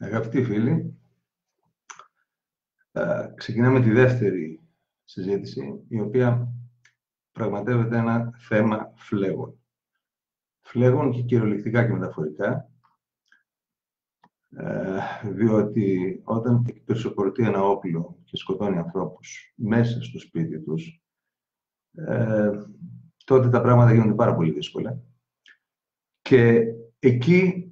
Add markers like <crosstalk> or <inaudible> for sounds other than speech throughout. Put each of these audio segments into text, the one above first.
Αγαπητοί φίλοι, ε, ξεκινάμε τη δεύτερη συζήτηση, η οποία πραγματεύεται ένα θέμα φλέγων. Φλέγων και κυριολεκτικά και μεταφορικά, ε, διότι όταν εκπερσοπορτεί ένα όπλο και σκοτώνει ανθρώπους μέσα στο σπίτι τους, ε, τότε τα πράγματα γίνονται πάρα πολύ δύσκολα. Και εκεί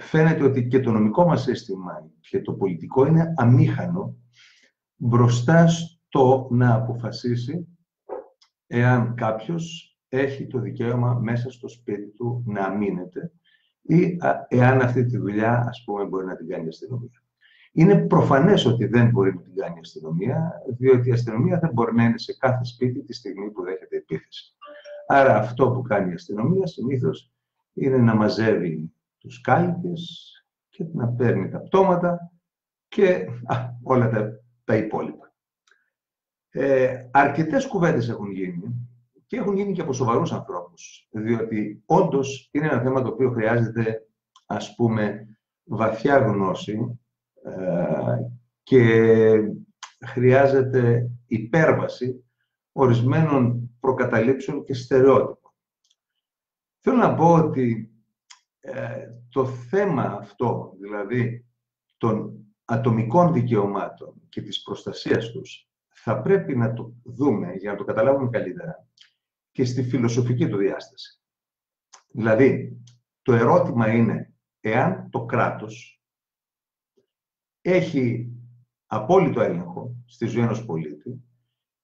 φαίνεται ότι και το νομικό μας σύστημα και το πολιτικό είναι αμήχανο μπροστά στο να αποφασίσει εάν κάποιος έχει το δικαίωμα μέσα στο σπίτι του να αμήνεται ή εάν αυτή τη δουλειά, ας πούμε, μπορεί να την κάνει η αστυνομία. Είναι προφανές ότι δεν μπορεί να την κάνει η αστυνομία, διότι η αστυνομία δεν μπορεί να είναι σε κάθε σπίτι τη στιγμή που δέχεται επίθεση. Άρα αυτό που κάνει η αστυνομία συνήθως είναι να μαζεύει τους κάλυπες και να παίρνει τα πτώματα και όλα τα, τα υπόλοιπα. Ε, αρκετές κουβέντες έχουν γίνει και έχουν γίνει και από σοβαρούς ανθρώπους, διότι όντως είναι ένα θέμα το οποίο χρειάζεται, ας πούμε, βαθιά γνώση ε, και χρειάζεται υπέρβαση ορισμένων προκαταλήψεων και στερεότυπων. Θέλω να πω ότι ε, το θέμα αυτό, δηλαδή των ατομικών δικαιωμάτων και της προστασίας τους, θα πρέπει να το δούμε, για να το καταλάβουμε καλύτερα, και στη φιλοσοφική του διάσταση. Δηλαδή, το ερώτημα είναι, εάν το κράτος έχει απόλυτο έλεγχο στη ζωή ενός πολίτη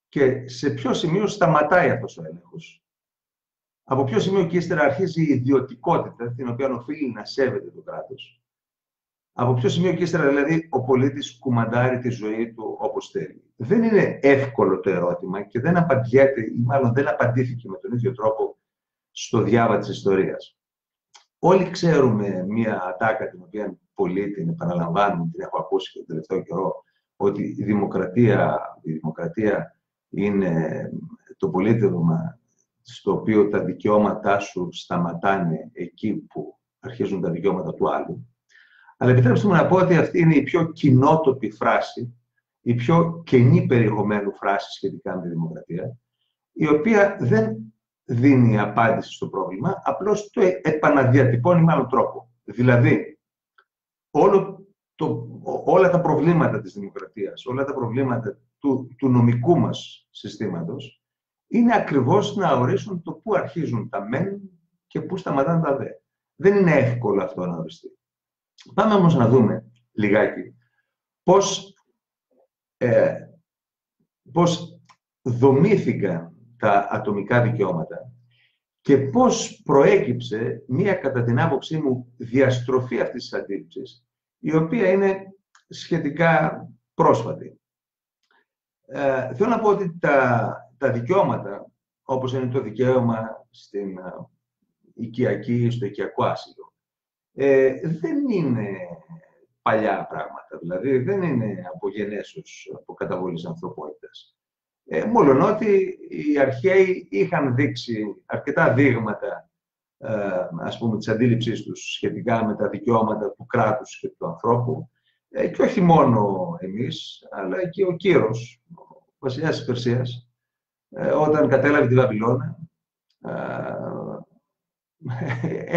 και σε ποιο σημείο σταματάει αυτός ο έλεγχος από ποιο σημείο και ύστερα αρχίζει η ιδιωτικότητα, την οποία οφείλει να σέβεται το κράτος; Από ποιο σημείο και ύστερα δηλαδή ο πολίτης κουμαντάρει τη ζωή του όπως θέλει; Δεν είναι εύκολο το ερώτημα και δεν απαντιέται, ή μάλλον δεν απαντήθηκε με τον ίδιο τρόπο στο διάβα της ιστορίας. Όλοι ξέρουμε μία ατάκα την οποία πολλοί την επαναλαμβάνουν, την έχω ακούσει και τον τελευταίο καιρό, ότι η δημοκρατία, η δημοκρατία είναι το πολίτευμα στο οποίο τα δικαιώματά σου σταματάνε εκεί που αρχίζουν τα δικαιώματα του άλλου. Αλλά επιτρέψτε μου να πω ότι αυτή είναι η πιο κοινότοπη φράση, η πιο κενή περιεχομένου φράση σχετικά με τη δημοκρατία, η οποία δεν δίνει απάντηση στο πρόβλημα, απλώς το επαναδιατυπώνει με άλλο τρόπο. Δηλαδή, όλο το, όλα τα προβλήματα της δημοκρατίας, όλα τα προβλήματα του, του νομικού μας συστήματος, είναι ακριβώς να ορίσουν το πού αρχίζουν τα μεν και πού σταματάνε τα δε. Δεν είναι εύκολο αυτό να οριστεί. Πάμε όμως να δούμε λιγάκι πώς, ε, πώς δομήθηκαν τα ατομικά δικαιώματα και πώς προέκυψε μία, κατά την άποψή μου, διαστροφή αυτής της αντίληψης, η οποία είναι σχετικά πρόσφατη. Ε, θέλω να πω ότι τα, τα δικαιώματα, όπως είναι το δικαίωμα στην οικιακή, στο οικιακό άσυλο, ε, δεν είναι παλιά πράγματα, δηλαδή δεν είναι από γενέσους, από καταβολής ανθρωπότητας. Ε, μόλον ότι οι αρχαίοι είχαν δείξει αρκετά δείγματα ε, ας πούμε, της αντίληψής τους σχετικά με τα δικαιώματα του κράτους και του ανθρώπου ε, και όχι μόνο εμείς, αλλά και ο Κύρος, ο βασιλιάς της Περσίας, ε, όταν κατέλαβε τη Βαβυλώνα, ε,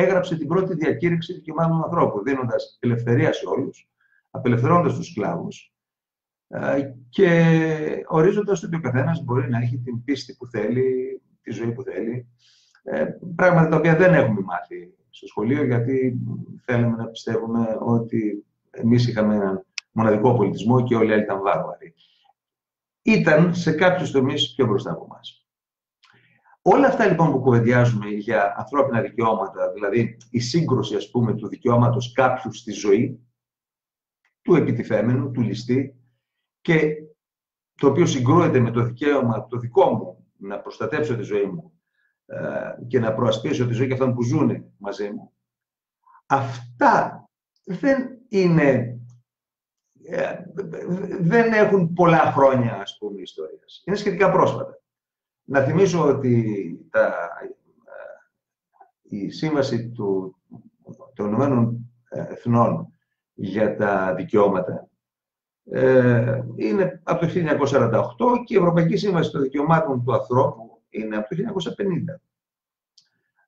έγραψε την πρώτη διακήρυξη δικαιωμάτων του ανθρώπου, δίνοντας ελευθερία σε όλους, απελευθερώνοντας τους σκλάβους ε, και ορίζοντας ότι ο καθένας μπορεί να έχει την πίστη που θέλει, τη ζωή που θέλει, πράγματα τα οποία δεν έχουμε μάθει στο σχολείο, γιατί θέλουμε να πιστεύουμε ότι εμείς είχαμε έναν μοναδικό πολιτισμό και όλοι οι άλλοι ήταν βάρβαροι ήταν σε κάποιους τομείς πιο μπροστά από εμάς. Όλα αυτά λοιπόν που κουβεντιάζουμε για ανθρώπινα δικαιώματα, δηλαδή η σύγκρουση ας πούμε του δικαιώματος κάποιου στη ζωή, του επιτιθέμενου, του ληστή και το οποίο συγκρούεται με το δικαίωμα το δικό μου να προστατέψω τη ζωή μου ε, και να προασπίσω τη ζωή και αυτών που ζουν μαζί μου. Αυτά δεν είναι ε, δεν έχουν πολλά χρόνια, ας πούμε, ιστορίας. Είναι σχετικά πρόσφατα. Να θυμίσω ότι τα, ε, η σύμβαση του, των Ηνωμένων Εθνών για τα δικαιώματα ε, είναι από το 1948 και η Ευρωπαϊκή Σύμβαση των Δικαιωμάτων του Ανθρώπου είναι από το 1950.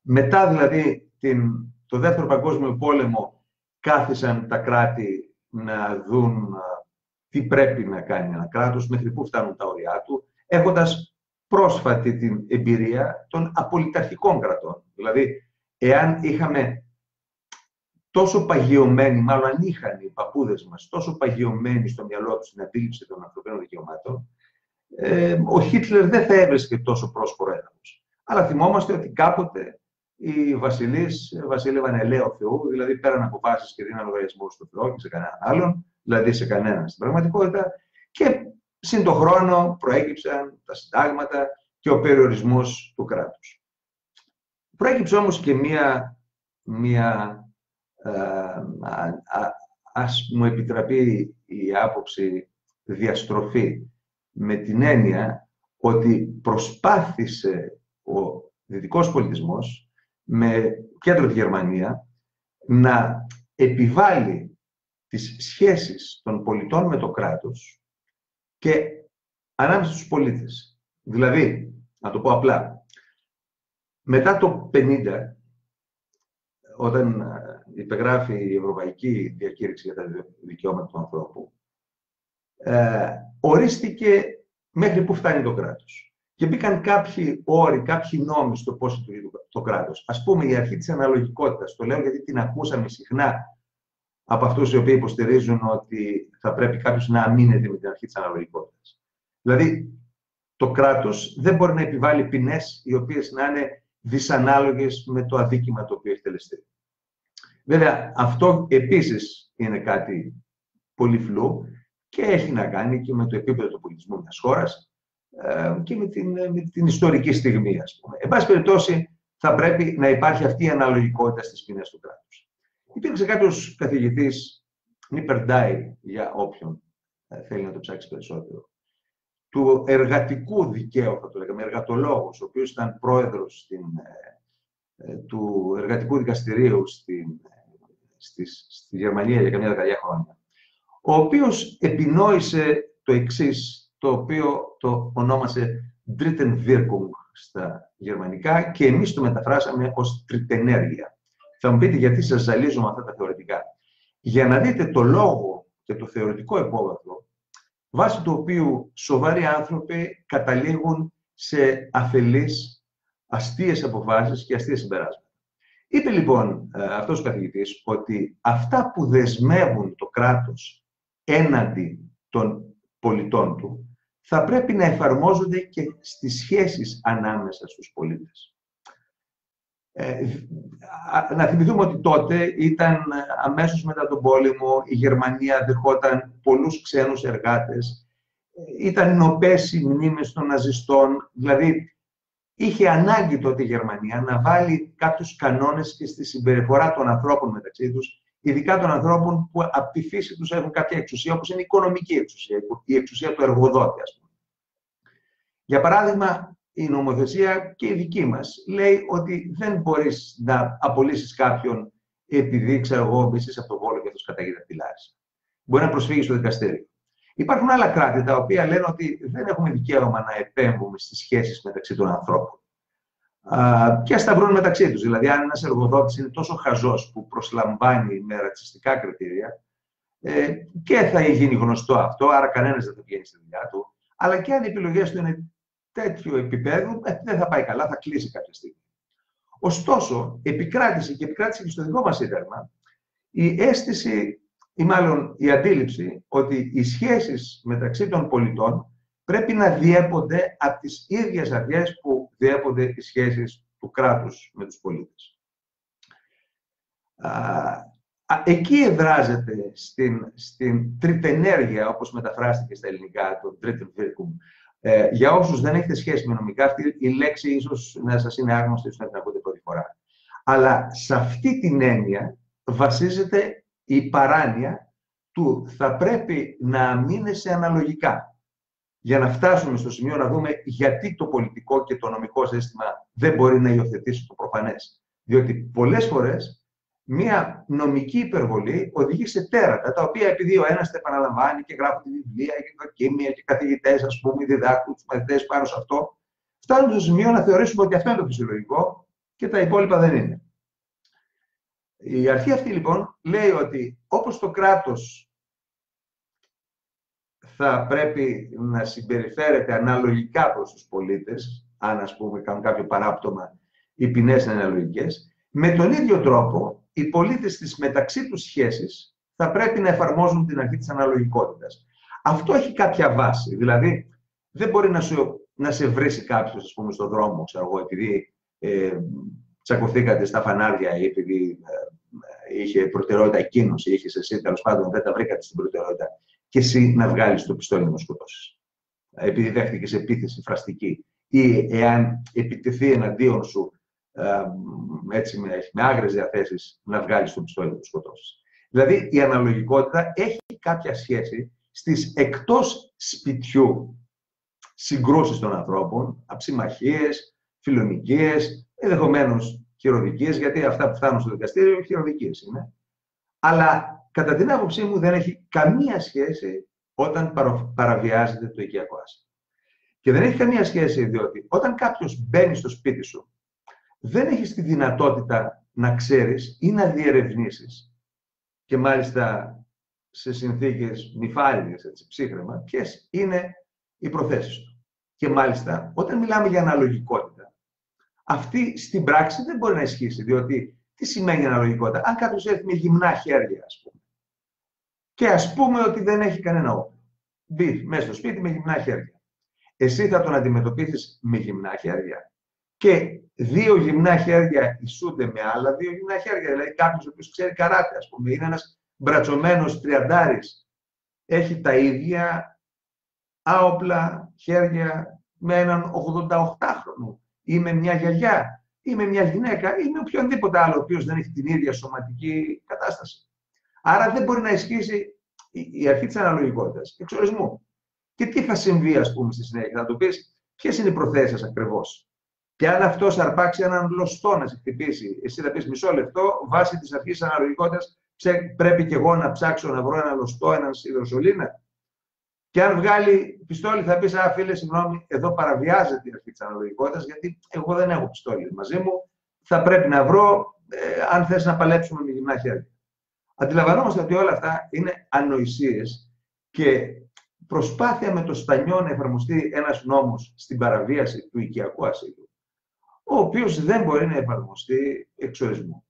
Μετά δηλαδή την, το Δεύτερο Παγκόσμιο Πόλεμο κάθισαν τα κράτη να δουν τι πρέπει να κάνει ένα κράτος, μέχρι πού φτάνουν τα όρια του, έχοντας πρόσφατη την εμπειρία των απολυταρχικών κρατών. Δηλαδή, εάν είχαμε τόσο παγιωμένοι, μάλλον αν είχαν οι παππούδες μας τόσο παγιωμένοι στο μυαλό τους στην αντίληψη των ανθρωπίνων δικαιωμάτων, ε, ο Χίτλερ δεν θα έβρισκε τόσο πρόσφορο έδαφος. Αλλά θυμόμαστε ότι κάποτε οι βασιλείς βασίλευαν ελαίο Θεού, δηλαδή πέραν αποφάσεις και δίναν λογαριασμό στο Θεό και σε κανέναν άλλον, δηλαδή σε κανέναν στην πραγματικότητα, και συν το χρόνο προέκυψαν τα συντάγματα και ο περιορισμός του κράτους. Προέκυψε όμως και μία, μία ε, ας μου επιτραπεί η άποψη διαστροφή με την έννοια ότι προσπάθησε ο δυτικός πολιτισμός με κέντρο τη Γερμανία να επιβάλλει τις σχέσεις των πολιτών με το κράτος και ανάμεσα στους πολίτες. Δηλαδή, να το πω απλά, μετά το 50, όταν υπεγράφει η Ευρωπαϊκή Διακήρυξη για τα Δικαιώματα του Ανθρώπου, ε, ορίστηκε μέχρι που φτάνει το κράτος. Και μπήκαν κάποιοι όροι, κάποιοι νόμοι στο πώς λειτουργεί το κράτος. Ας πούμε η αρχή της αναλογικότητας. Το λέω γιατί την ακούσαμε συχνά από αυτούς οι οποίοι υποστηρίζουν ότι θα πρέπει κάποιος να αμήνεται με την αρχή της αναλογικότητας. Δηλαδή, το κράτος δεν μπορεί να επιβάλλει ποινές οι οποίες να είναι δυσανάλογες με το αδίκημα το οποίο έχει τελεστεί. Βέβαια, αυτό επίσης είναι κάτι πολύ φλού και έχει να κάνει και με το επίπεδο του πολιτισμού μιας χώρας ε, και με την, με την ιστορική στιγμή, ας πούμε. Εν πάση περιπτώσει, θα πρέπει να υπάρχει αυτή η αναλογικότητα στις ποινές του κράτους. Υπήρξε κάποιος καθηγητής, Νίπερντάι, για όποιον ε, θέλει να το ψάξει περισσότερο, του εργατικού δικαίου, θα το λέγαμε, εργατολόγος, ο οποίος ήταν πρόεδρος στην, ε, του εργατικού δικαστηρίου στην στις, στη Γερμανία για καμιά δεκαετία χρόνια, ο οποίος επινόησε το εξής, το οποίο το ονόμασε Dritten Wirkung στα γερμανικά και εμείς το μεταφράσαμε ως τριτενέργεια. Θα μου πείτε γιατί σας ζαλίζω με αυτά τα θεωρητικά. Για να δείτε το λόγο και το θεωρητικό υπόβαθρο, βάσει του οποίου σοβαροί άνθρωποι καταλήγουν σε αφελείς, αστείες αποφάσεις και αστείες συμπεράσματα. Είπε λοιπόν ε, αυτός ο καθηγητής ότι αυτά που δεσμεύουν το κράτος έναντι των πολιτών του θα πρέπει να εφαρμόζονται και στις σχέσεις ανάμεσα στους πολίτες. Ε, να θυμηθούμε ότι τότε ήταν αμέσως μετά τον πόλεμο, η Γερμανία δεχόταν πολλούς ξένους εργάτες, ε, ήταν νοπές οι μνήμες των ναζιστών, δηλαδή είχε ανάγκη τότε η Γερμανία να βάλει κάποιους κανόνες και στη συμπεριφορά των ανθρώπων μεταξύ τους, ειδικά των ανθρώπων που από τη φύση τους έχουν κάποια εξουσία, όπως είναι η οικονομική εξουσία, η εξουσία του εργοδότη, ας πούμε. Για παράδειγμα, η νομοθεσία και η δική μας λέει ότι δεν μπορείς να απολύσεις κάποιον επειδή, ξέρω εγώ, μισείς από τον Βόλο και αυτός καταγεί δαχτυλάρι. Μπορεί να προσφύγεις στο δικαστήριο. Υπάρχουν άλλα κράτη τα οποία λένε ότι δεν έχουμε δικαίωμα να επέμβουμε στις σχέσεις μεταξύ των ανθρώπων. Και ας τα βρουν μεταξύ τους. Δηλαδή, αν ένας εργοδότης είναι τόσο χαζός που προσλαμβάνει με ρατσιστικά κριτήρια, ε, και θα γίνει γνωστό αυτό, άρα κανένας δεν θα πηγαίνει στη δουλειά του. Αλλά και αν οι επιλογές του είναι τέτοιου επίπεδου, ε, δεν θα πάει καλά, θα κλείσει κάποια στιγμή. Ωστόσο, επικράτησε και επικράτησε και στο δικό μας σύνταγμα η αίσθηση ή μάλλον η αντίληψη ότι οι σχέσεις μεταξύ των πολιτών πρέπει να διέπονται από τις ίδιες αρχές που διέπονται οι σχέσεις του κράτους με τους πολίτες. Εκεί εδράζεται στην, στην τριτενέργεια, όπως μεταφράστηκε στα ελληνικά, το τρίτον βίρκουμ. Ε, για όσους δεν έχετε σχέση με νομικά, αυτή η λέξη ίσως να σας είναι άγνωστη, ίσως να την ακούτε πρώτη φορά. Αλλά σε αυτή την έννοια βασίζεται η παράνοια του θα πρέπει να αμήνεσαι αναλογικά. Για να φτάσουμε στο σημείο να δούμε γιατί το πολιτικό και το νομικό σύστημα δεν μπορεί να υιοθετήσει το προφανές. Διότι πολλές φορές μια νομική υπερβολή οδηγεί σε τέρατα, τα οποία επειδή ο ένας τα επαναλαμβάνει και γράφει τη βιβλία και δοκίμια και καθηγητές, ας πούμε, διδάσκουν τους μαθητές πάνω σε αυτό, φτάνουν στο σημείο να θεωρήσουμε ότι αυτό είναι το φυσιολογικό και τα υπόλοιπα δεν είναι. Η αρχή αυτή λοιπόν λέει ότι όπως το κράτος θα πρέπει να συμπεριφέρεται αναλογικά προς τους πολίτες, αν ας πούμε κάνουν κάποιο παράπτωμα, οι ποινές είναι αναλογικές, με τον ίδιο τρόπο οι πολίτες στις μεταξύ τους σχέσεις θα πρέπει να εφαρμόζουν την αρχή της αναλογικότητας. Αυτό έχει κάποια βάση, δηλαδή δεν μπορεί να, σου, να σε βρει κάποιος, ας πούμε, στον δρόμο, ξέρω εγώ, επειδή ε, τσακωθήκατε στα φανάρια ή επειδή ε, είχε προτεραιότητα εκείνος ή είχες εσύ, τέλος πάντων δεν τα βρήκατε στην προτεραιότητα, και εσύ να βγάλεις το πιστόλι να σκοτώσεις. Επειδή δέχτηκες επίθεση φραστική ή εάν επιτεθεί εναντίον σου ε, έτσι με, με άγρες διαθέσεις να βγάλεις το πιστόλι να σκοτώσεις. Δηλαδή η αναλογικότητα έχει κάποια σχέση στις εκτός σπιτιού συγκρούσεις των ανθρώπων, αψιμαχίες, φιλονικίες, ενδεχομένως χειροδικίες, γιατί αυτά που φτάνουν στο δικαστήριο χειροδικίες είναι. Αλλά κατά την άποψή μου δεν έχει καμία σχέση όταν παραβιάζεται το οικιακό άσυλο. Και δεν έχει καμία σχέση διότι όταν κάποιος μπαίνει στο σπίτι σου, δεν έχεις τη δυνατότητα να ξέρεις ή να διερευνήσεις και μάλιστα σε συνθήκες νυφάλιες, έτσι, ψύχρεμα, ποιες είναι οι προθέσεις του. Και μάλιστα, όταν μιλάμε για αναλογικότητα, αυτή στην πράξη δεν μπορεί να ισχύσει, διότι τι σημαίνει αναλογικότητα; Αν κάποιος έρθει με γυμνά χέρια, ας πούμε, και ας πούμε ότι δεν έχει κανένα όπλο, μπει μέσα στο σπίτι με γυμνά χέρια. Εσύ θα τον αντιμετωπίσεις με γυμνά χέρια. Και δύο γυμνά χέρια ισούνται με άλλα δύο γυμνά χέρια. Δηλαδή κάποιος ο οποίος ξέρει καράτε, ας πούμε, είναι ένας μπρατσωμένος τριαντάρης, έχει τα ίδια άοπλα χέρια με έναν 88χρονο ή με μια γιαγιά ή με μια γυναίκα ή με οποιονδήποτε άλλο ο οποίος δεν έχει την ίδια σωματική κατάσταση. Άρα δεν μπορεί να ισχύσει η αρχή της αναλογικότητας, εξορισμού. Και τι θα συμβεί, ας πούμε, στη συνέχεια, θα του πεις; Ποιες είναι οι προθέσεις ακριβώς; Και αν αυτό αρπάξει έναν λωστό να σε χτυπήσει, εσύ θα πεις μισό λεπτό, βάσει της αρχής τη αναλογικότητα, πρέπει και εγώ να ψάξω να βρω ένα λωστό, έναν σιδηροσολίνα. Και αν βγάλει πιστόλι, θα πεις: Α, φίλε, συγγνώμη, εδώ παραβιάζεται η αρχή της αναλογικότητας, γιατί εγώ δεν έχω πιστόλι μαζί μου. Θα πρέπει να βρω, ε, αν θες να παλέψουμε με γυμνά χέρια. Αντιλαμβανόμαστε ότι όλα αυτά είναι ανοησίες και προσπάθεια με το στανιό να εφαρμοστεί ένας νόμος στην παραβίαση του οικιακού ασύλου, ο οποίος δεν μπορεί να εφαρμοστεί εξορισμού.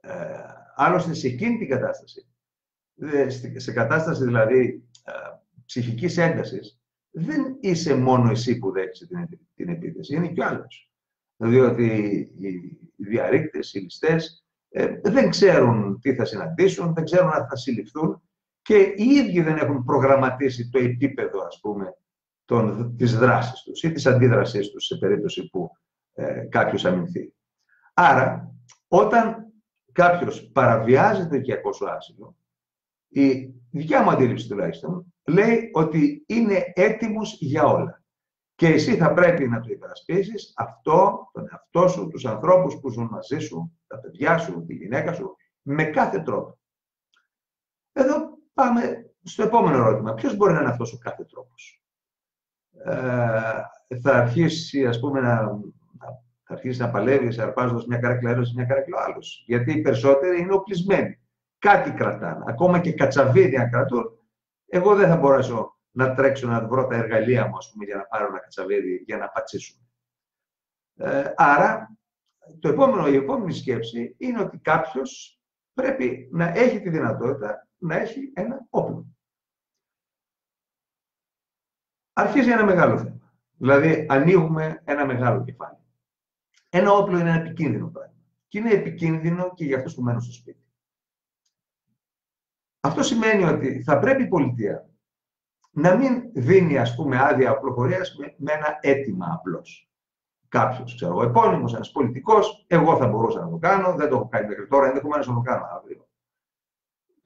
Ε, άλλωστε, σε εκείνη την κατάσταση, σε κατάσταση δηλαδή ε, ψυχικής έντασης, δεν είσαι μόνο εσύ που δέχεσαι την, την επίθεση, είναι και ο άλλος. Διότι οι διαρρήκτες, οι ληστές, ε, δεν ξέρουν τι θα συναντήσουν, δεν ξέρουν αν θα συλληφθούν και οι ίδιοι δεν έχουν προγραμματίσει το επίπεδο, ας πούμε, των, της δράσης τους ή της αντίδρασής τους σε περίπτωση που ε, κάποιος αμυνθεί. Άρα, όταν κάποιος παραβιάζει το οικιακό σου άσυλο, η δικιά μου αντίληψη τουλάχιστον, λέει ότι είναι έτοιμος για όλα. Και εσύ θα πρέπει να το υπερασπίσεις αυτό, τον εαυτό σου, τους ανθρώπους που ζουν μαζί σου, τα παιδιά σου, τη γυναίκα σου, με κάθε τρόπο. Εδώ πάμε στο επόμενο ερώτημα. Ποιος μπορεί να είναι αυτός ο κάθε τρόπος; Ε, θα αρχίσει, ας πούμε, να, θα αρχίσεις να παλεύεις αρπάζοντας μια καρέκλα ένας, μια καρέκλα άλλος. Γιατί οι περισσότεροι είναι οπλισμένοι κάτι κρατάνε. Ακόμα και κατσαβίδια κρατούν. Εγώ δεν θα μπορέσω να τρέξω να βρω τα εργαλεία μου, ας πούμε, για να πάρω ένα κατσαβίδι για να πατσίσουμε. Ε, άρα, το επόμενο, η επόμενη σκέψη είναι ότι κάποιος πρέπει να έχει τη δυνατότητα να έχει ένα όπλο. Αρχίζει ένα μεγάλο θέμα. Δηλαδή, ανοίγουμε ένα μεγάλο κεφάλι. Ένα όπλο είναι ένα επικίνδυνο πράγμα. Και είναι επικίνδυνο και για αυτούς που μένουν στο σπίτι. Αυτό σημαίνει ότι θα πρέπει η πολιτεία να μην δίνει, ας πούμε, άδεια οπλοφορίας με, με ένα αίτημα απλώς. Κάποιος, ξέρω εγώ, επώνυμος, ένας πολιτικός, εγώ θα μπορούσα να το κάνω, δεν το έχω κάνει μέχρι τώρα, ενδεχομένως να το κάνω αύριο.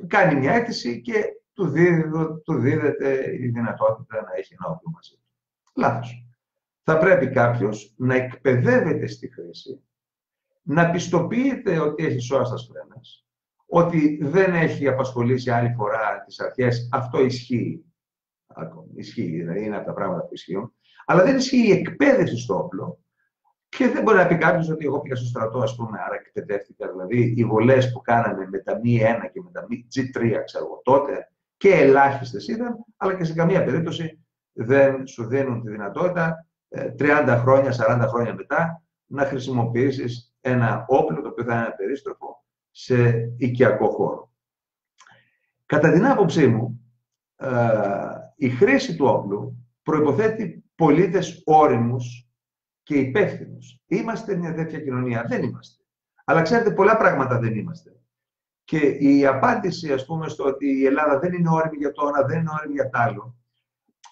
Κάνει μια αίτηση και του, δίδεται, του δίδεται η δυνατότητα να έχει ένα όπλο μαζί του. Λάθος. Θα πρέπει κάποιος να εκπαιδεύεται στη χρήση να πιστοποιείται ότι έχει σώα στα σφρένας, ότι δεν έχει απασχολήσει άλλη φορά τις αρχές, αυτό ισχύει. Ισχύει, δηλαδή είναι από τα πράγματα που ισχύουν. Αλλά δεν ισχύει η εκπαίδευση στο όπλο. Και δεν μπορεί να πει κάποιος ότι εγώ πήγα στο στρατό, ας πούμε, άρα εκπαιδεύτηκα. Δηλαδή, οι βολές που κάνανε με τα μη 1 και με τα μη G3, ξέρω εγώ, τότε και ελάχιστες ήταν, αλλά και σε καμία περίπτωση δεν σου δίνουν τη δυνατότητα 30 ε, χρόνια, 40 χρόνια μετά να χρησιμοποιήσεις ένα όπλο το οποίο θα είναι περίστροφο σε οικιακό χώρο. Κατά την άποψή μου, ε, η χρήση του όπλου προϋποθέτει πολίτες όριμους και υπεύθυνους. Είμαστε μια τέτοια κοινωνία. Δεν είμαστε. Αλλά ξέρετε, πολλά πράγματα δεν είμαστε. Και η απάντηση, ας πούμε, στο ότι η Ελλάδα δεν είναι όριμη για το ένα, δεν είναι όριμη για το άλλο,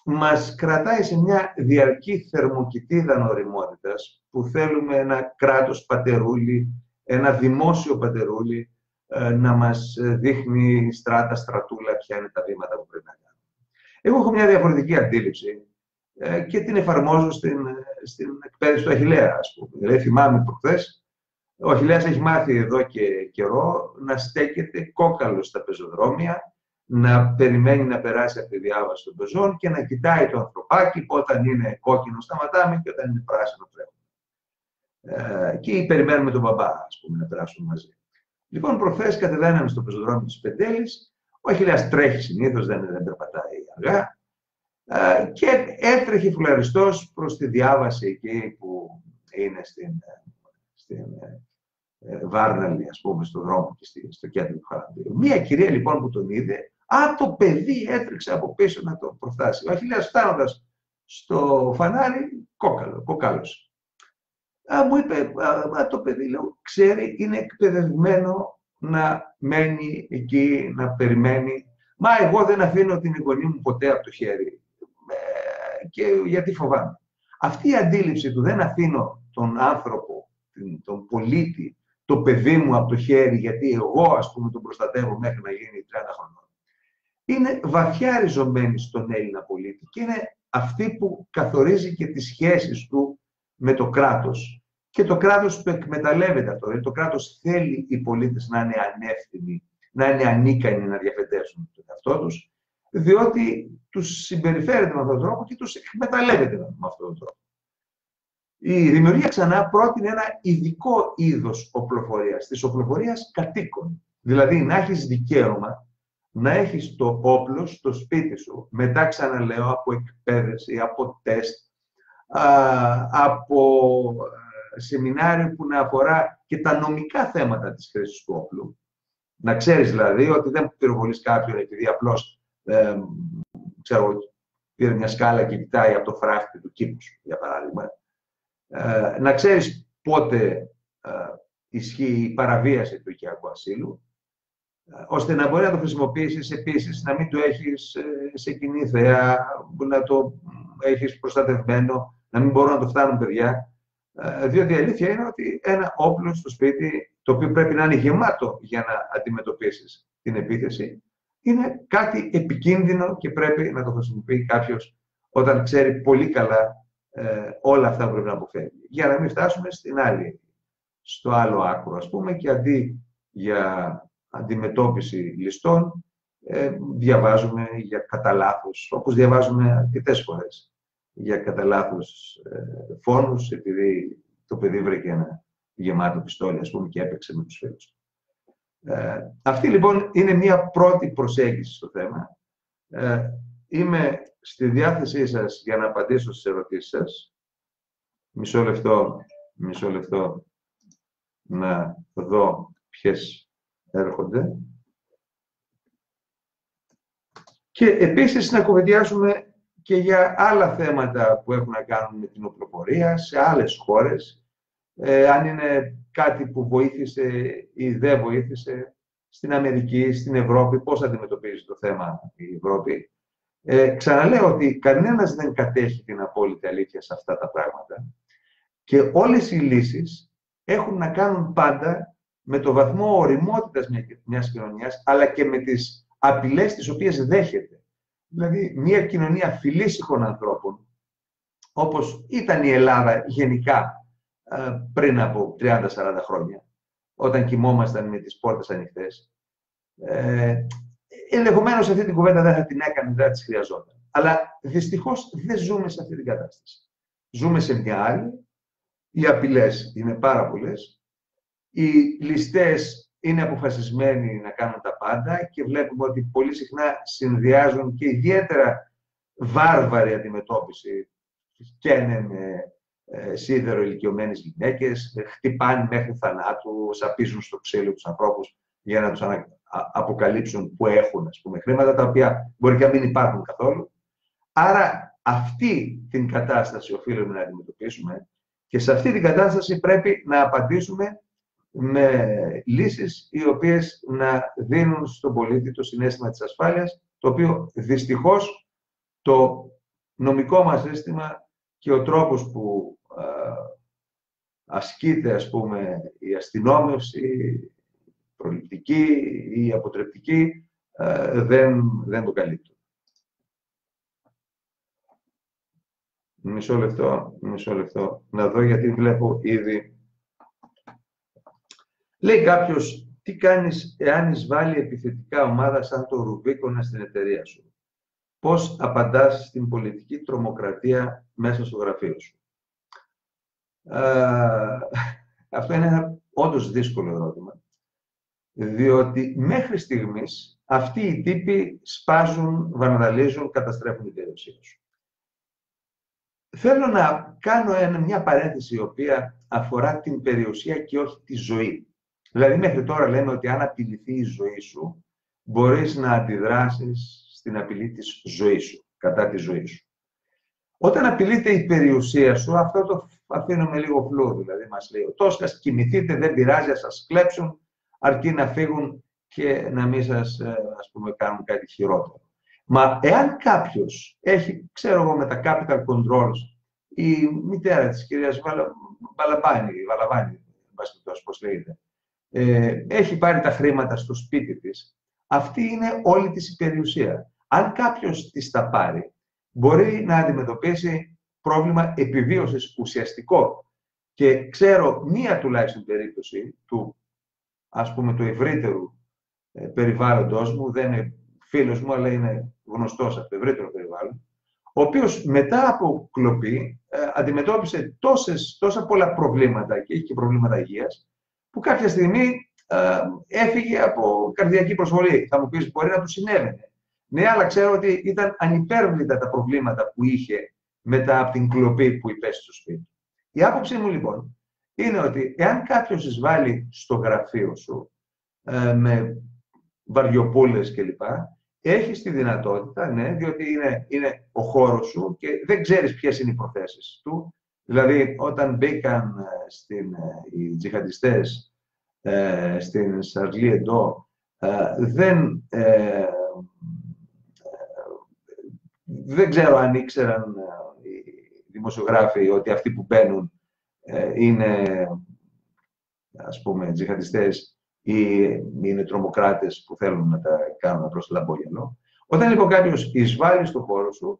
μας κρατάει σε μια διαρκή θερμοκοιτίδα νοριμότητας που θέλουμε ένα κράτος πατερούλι, ένα δημόσιο πατερούλι, ε, να μας δείχνει στράτα, στρατούλα, ποια είναι τα βήματα που πρέπει να κάνουμε. Εγώ έχω μια διαφορετική αντίληψη ε, και την εφαρμόζω στην, στην εκπαίδευση του Αχιλέα, ας πούμε. Δηλαδή, θυμάμαι προχθές, ο Αχιλέας έχει μάθει εδώ και καιρό να στέκεται κόκαλο στα πεζοδρόμια, να περιμένει να περάσει από τη διάβαση των πεζών και να κοιτάει το ανθρωπάκι που όταν είναι κόκκινο σταματάμε και όταν είναι πράσινο τρέχουμε. Ε, και περιμένουμε τον μπαμπά, ας πούμε, να περάσουν μαζί. Λοιπόν, προχθές κατεβαίναμε στο πεζοδρόμιο της Πεντέλης, ο Αχιλέας τρέχει συνήθως, δεν, δεν περπατάει αργά, ε, και έτρεχε φουλαριστός προς τη διάβαση εκεί που είναι στην, στην ε, Βάρναλη, ας πούμε, στον δρόμο και στο κέντρο του Χαρακτήριου. Μία κυρία λοιπόν που τον είδε, α, το παιδί έτρεξε από πίσω να το προφτάσει. Ο Αχιλέας φτάνοντας στο φανάρι, κόκαλο, κοκάλωσε. Α, μου είπε, α, το παιδί, λέω, ξέρει, είναι εκπαιδευμένο να μένει εκεί, να περιμένει. Μα εγώ δεν αφήνω την εγγονή μου ποτέ από το χέρι και γιατί φοβάμαι. Αυτή η αντίληψη του δεν αφήνω τον άνθρωπο, τον πολίτη, το παιδί μου από το χέρι, γιατί εγώ ας πούμε τον προστατεύω μέχρι να γίνει 30 χρονών. Είναι βαθιά ριζωμένη στον Έλληνα πολίτη και είναι αυτή που καθορίζει και τις σχέσεις του με το κράτος. Και το κράτος που εκμεταλλεύεται αυτό. Δηλαδή το κράτος θέλει οι πολίτες να είναι ανεύθυνοι, να είναι ανίκανοι να διαφετεύσουν τον εαυτό τους διότι τους συμπεριφέρεται με αυτόν τον τρόπο και τους εκμεταλλεύεται με αυτόν τον τρόπο. Η δημιουργία ξανά πρότεινε ένα ειδικό είδος οπλοφορίας, της οπλοφορίας κατοίκων. Δηλαδή να έχεις δικαίωμα να έχεις το όπλο στο σπίτι σου, μετά ξαναλέω από εκπαίδευση, από τεστ, από ε, σεμινάριο που να αφορά και τα νομικά θέματα της χρήσης του όπλου. Να ξέρεις δηλαδή ότι δεν πυροβολείς κάποιον επειδή απλώς ε, ξέρω, πήρε μια σκάλα και κοιτάει από το φράχτη του κήπου για παράδειγμα. Ε, να ξέρεις πότε ε, ισχύει η παραβίαση του οικιακού ασύλου, ε, ώστε να μπορεί να το χρησιμοποιήσεις επίσης, να μην το έχεις ε, σε κοινή θέα, να το έχεις προστατευμένο, να μην μπορούν να το φτάνουν παιδιά. Διότι η αλήθεια είναι ότι ένα όπλο στο σπίτι, το οποίο πρέπει να είναι γεμάτο για να αντιμετωπίσεις την επίθεση, είναι κάτι επικίνδυνο και πρέπει να το χρησιμοποιεί κάποιος όταν ξέρει πολύ καλά ε, όλα αυτά που πρέπει να αποφεύγει. Για να μην φτάσουμε στην άλλη, στο άλλο άκρο, ας πούμε, και αντί για αντιμετώπιση ληστών, ε, διαβάζουμε για κατά λάθος, όπως διαβάζουμε αρκετές φορές, για κατά λάθος ε, φόνους, επειδή το παιδί βρήκε ένα γεμάτο πιστόλι, ας πούμε, και έπαιξε με τους φίλους ε, αυτή λοιπόν είναι μια πρώτη προσέγγιση στο θέμα. Ε, είμαι στη διάθεσή σας για να απαντήσω στις ερωτήσεις σας. Μισό λεπτό, μισό λεπτό να δω ποιες έρχονται. Και επίσης να κουβεντιάσουμε και για άλλα θέματα που έχουν να κάνουν με την οπλοφορία σε άλλες χώρες. Ε, αν είναι κάτι που βοήθησε ή δεν βοήθησε στην Αμερική, στην Ευρώπη, πώς αντιμετωπίζει το θέμα η Ευρώπη. Ε, ξαναλέω ότι κανένας δεν κατέχει την απόλυτη αλήθεια σε αυτά τα πράγματα και όλες οι λύσεις έχουν να κάνουν πάντα με το βαθμό οριμότητας μιας κοινωνίας, αλλά και με τις απειλές τις οποίες δέχεται. Δηλαδή, μια κοινωνία φιλήσυχων ανθρώπων, όπως ήταν η Ελλάδα γενικά πριν από 30-40 χρόνια, όταν κοιμόμασταν με τις πόρτες ανοιχτές. Ε, ενδεχομένως αυτή την κουβέντα δεν θα την έκανε, δεν θα τις χρειαζόταν. Αλλά δυστυχώς δεν ζούμε σε αυτή την κατάσταση. Ζούμε σε μια άλλη. Οι απειλές είναι πάρα πολλές. Οι ληστές είναι αποφασισμένοι να κάνουν τα πάντα και βλέπουμε ότι πολύ συχνά συνδυάζουν και ιδιαίτερα βάρβαρη αντιμετώπιση καίνε με ε, σίδερο ηλικιωμένες γυναίκες, χτυπάνε μέχρι θανάτου, σαπίζουν στο ξύλο τους ανθρώπους για να τους αποκαλύψουν που έχουν ας πούμε, χρήματα, τα οποία μπορεί και να μην υπάρχουν καθόλου. Άρα αυτή την κατάσταση οφείλουμε να αντιμετωπίσουμε και σε αυτή την κατάσταση πρέπει να απαντήσουμε με λύσεις οι οποίες να δίνουν στον πολίτη το συνέστημα της ασφάλειας, το οποίο δυστυχώς το νομικό μας σύστημα και ο τρόπος που ασκείται, ας πούμε, η αστυνόμευση, η προληπτική ή η αποτρεπτική, δεν, δεν το καλύπτουν. Μισό λεπτό, μισό λεπτό. Να δω γιατί βλέπω ήδη. Λέει κάποιος, τι κάνεις εάν εισβάλλει επιθετικά ομάδα σαν το Ρουμπίκονα στην εταιρεία σου; Πώς απαντάς στην πολιτική τρομοκρατία μέσα στο γραφείο σου; αυτό είναι ένα όντως δύσκολο ερώτημα. Διότι μέχρι στιγμής αυτοί οι τύποι σπάζουν, βανδαλίζουν, καταστρέφουν την περιουσία σου. Θέλω να κάνω μια παρένθεση η οποία αφορά την περιουσία και όχι τη ζωή. Δηλαδή μέχρι τώρα λέμε ότι αν απειληθεί η ζωή σου, μπορείς να αντιδράσεις στην απειλή της ζωής σου, κατά τη ζωή σου. Όταν απειλείται η περιουσία σου, αυτό το αφήνουμε λίγο φλού, δηλαδή μας λέει ο Τόσκας, κοιμηθείτε, δεν πειράζει, να σας κλέψουν, αρκεί να φύγουν και να μην σας, ε, ας πούμε, κάνουν κάτι χειρότερο. Μα εάν κάποιος έχει, ξέρω εγώ, με τα capital controls, η μητέρα της κυρίας Βαλαμπάνη, Βαλαβάνη, πώς λέγεται, ε, έχει πάρει τα χρήματα στο σπίτι της, αυτή είναι όλη της η περιουσία. Αν κάποιος της τα πάρει, μπορεί να αντιμετωπίσει πρόβλημα επιβίωσης ουσιαστικό. Και ξέρω μία τουλάχιστον περίπτωση του, ας πούμε, του ευρύτερου ε, περιβάλλοντος μου, δεν είναι φίλος μου, αλλά είναι γνωστός από το ευρύτερο περιβάλλον, ο οποίος μετά από κλοπή ε, αντιμετώπισε τόσες, τόσα πολλά προβλήματα και έχει και προβλήματα υγείας, που κάποια στιγμή ε, έφυγε από καρδιακή προσβολή. Θα μου πεις, μπορεί να του συνέβαινε. Ναι, αλλά ξέρω ότι ήταν ανυπέρβλητα τα προβλήματα που είχε μετά από την κλοπή που υπέστη στο σπίτι. Η άποψή μου λοιπόν είναι ότι εάν κάποιος εισβάλλει στο γραφείο σου ε, με βαριοπούλες κλπ, έχεις τη δυνατότητα, ναι, διότι είναι, είναι ο χώρος σου και δεν ξέρεις ποιες είναι οι προθέσεις του. Δηλαδή, όταν μπήκαν ε, στην, ε, οι τζιχαντιστές ε, στην Σαρλί Εντό, δεν δεν ξέρω αν ήξεραν ε, οι δημοσιογράφοι ότι αυτοί που μπαίνουν ε, είναι, ας πούμε, τζιχαντιστές ή είναι τρομοκράτες που θέλουν να τα κάνουν προς το λαμπόγελο. Όταν λοιπόν κάποιος εισβάλλει στον χώρο σου,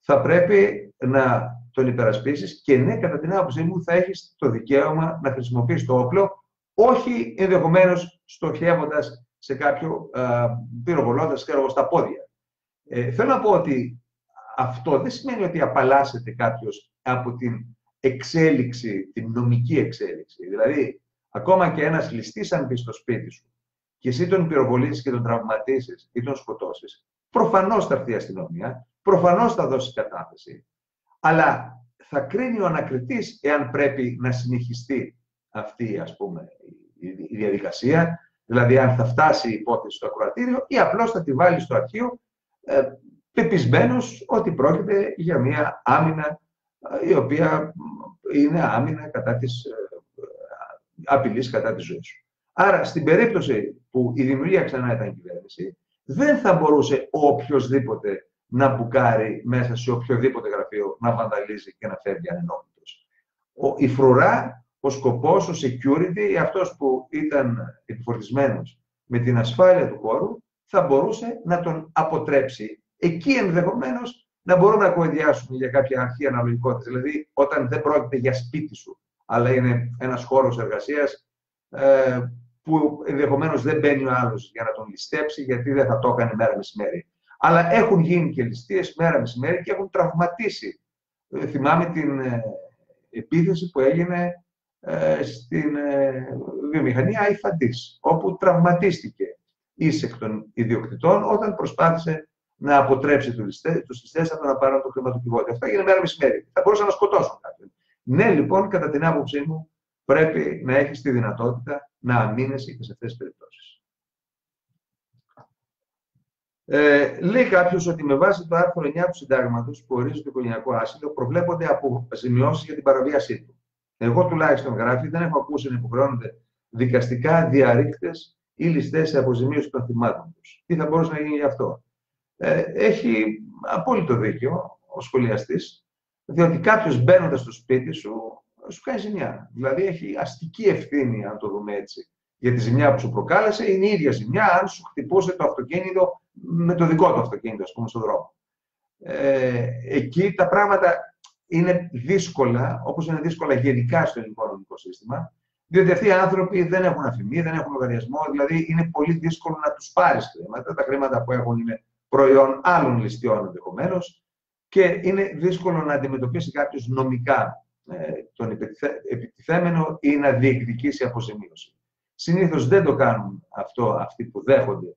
θα πρέπει να τον υπερασπίσεις και ναι, κατά την άποψή μου, θα έχεις το δικαίωμα να χρησιμοποιείς το όπλο, όχι ενδεχομένως στοχεύοντας σε κάποιο πυροβολώντας, ξέρω στα πόδια. Ε, θέλω να πω ότι αυτό δεν σημαίνει ότι απαλλάσσεται κάποιος από την εξέλιξη, την νομική εξέλιξη. Δηλαδή, ακόμα και ένας ληστής, αν μπει στο σπίτι σου και εσύ τον πυροβολήσει και τον τραυματίσεις ή τον σκοτώσεις, προφανώς θα έρθει η αστυνομία, προφανώς θα δώσει κατάθεση, αλλά θα κρίνει ο ανακριτής εάν πρέπει να συνεχιστεί αυτή ας πούμε, η διαδικασία, δηλαδή αν θα φτάσει η υπόθεση στο ακροατήριο ή απλώς θα τη βάλει στο αρχείο ε, πεπισμένος ότι πρόκειται για μια άμυνα ε, η οποία είναι άμυνα κατά της ε, απειλής κατά της ζωής σου. Άρα, στην περίπτωση που η δημιουργία ξανά ήταν κυβέρνηση, δεν θα μπορούσε οποιοδήποτε να μπουκάρει μέσα σε οποιοδήποτε γραφείο, να βανδαλίζει και να φεύγει ανενόχλητος. Η φρουρά, ο σκοπός, ο security, αυτός που ήταν επιφορτισμένος με την ασφάλεια του χώρου, θα μπορούσε να τον αποτρέψει εκεί ενδεχομένως να μπορούμε να κουβεντιάσουμε για κάποια αρχή αναλογικότητας. Δηλαδή, όταν δεν πρόκειται για σπίτι σου, αλλά είναι ένας χώρος εργασίας ε, που ενδεχομένως δεν μπαίνει ο άλλος για να τον ληστέψει, γιατί δεν θα το έκανε μέρα μεσημέρι. Αλλά έχουν γίνει και ληστείες μέρα μεσημέρι και έχουν τραυματίσει. Ε, θυμάμαι την ε, επίθεση που έγινε ε, στην ε, βιομηχανία Αϊφαντής, όπου τραυματίστηκε ίσεκ των ιδιοκτητών όταν προσπάθησε να αποτρέψει τους ληστέ από το να πάρουν το χρηματοκιβώτιο. Αυτά έγινε μέρα μεσημέρι. Θα μπορούσαν να σκοτώσουν κάποιον. Ναι, λοιπόν, κατά την άποψή μου, πρέπει να έχεις τη δυνατότητα να αμήνεσαι και σε αυτές τις περιπτώσεις. Ε, λέει κάποιος ότι με βάση το άρθρο 9 του Συντάγματος που ορίζει το οικογενειακό άσυλο προβλέπονται αποζημιώσεις για την παραβίασή του. Εγώ τουλάχιστον γράφει, δεν έχω ακούσει να υποχρεώνονται δικαστικά διαρρήκτες ή ληστές σε αποζημίωση των θυμάτων τους. Τι θα μπορούσε να γίνει γι' αυτό; Ε, έχει απόλυτο δίκιο ο σχολιαστής, διότι κάποιος μπαίνοντας στο σπίτι σου, σου κάνει ζημιά. Δηλαδή έχει αστική ευθύνη, αν το δούμε έτσι, για τη ζημιά που σου προκάλεσε. Είναι η ίδια ζημιά αν σου χτυπούσε το αυτοκίνητο με το δικό του αυτοκίνητο, ας πούμε, στον δρόμο. Ε, εκεί τα πράγματα είναι δύσκολα, όπως είναι δύσκολα γενικά στο ελληνικό νομικό σύστημα, διότι αυτοί οι άνθρωποι δεν έχουν αφημί, δεν έχουν λογαριασμό, δηλαδή είναι πολύ δύσκολο να τους πάρεις χρήματα. Τα χρήματα που έχουν είναι προϊόν άλλων ληστείων ενδεχομένως και είναι δύσκολο να αντιμετωπίσει κάποιος νομικά ε, τον επιτιθέμενο ή να διεκδικήσει αποζημίωση. Συνήθως δεν το κάνουν αυτό αυτοί που δέχονται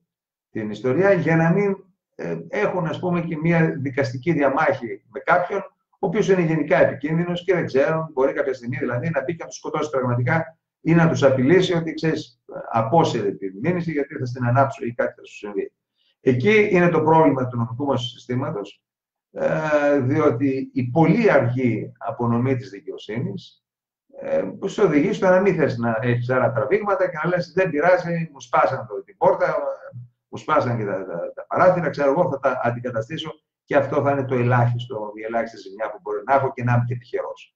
την ιστορία για να μην ε, έχουν ας πούμε και μια δικαστική διαμάχη με κάποιον ο οποίος είναι γενικά επικίνδυνος και δεν ξέρουν, μπορεί κάποια στιγμή δηλαδή να μπει και να τους σκοτώσει πραγματικά ή να τους απειλήσει ότι ξέρεις, απόσυρε τη μήνυση γιατί θα στην ανάψω ή κάτι θα σου συμβεί. Εκεί είναι το πρόβλημα του νομικού μας συστήματος, ε, διότι η πολύ αργή απονομή της δικαιοσύνης ε, που σε οδηγεί στο να μην θες να έχεις άλλα τραβήγματα και να λες δεν πειράζει, μου σπάσαν την πόρτα, μου σπάσαν και τα, τα, τα παράθυρα, ξέρω εγώ θα τα αντικαταστήσω και αυτό θα είναι το ελάχιστο, η ελάχιστη ζημιά που μπορεί να έχω και να είμαι και τυχερός.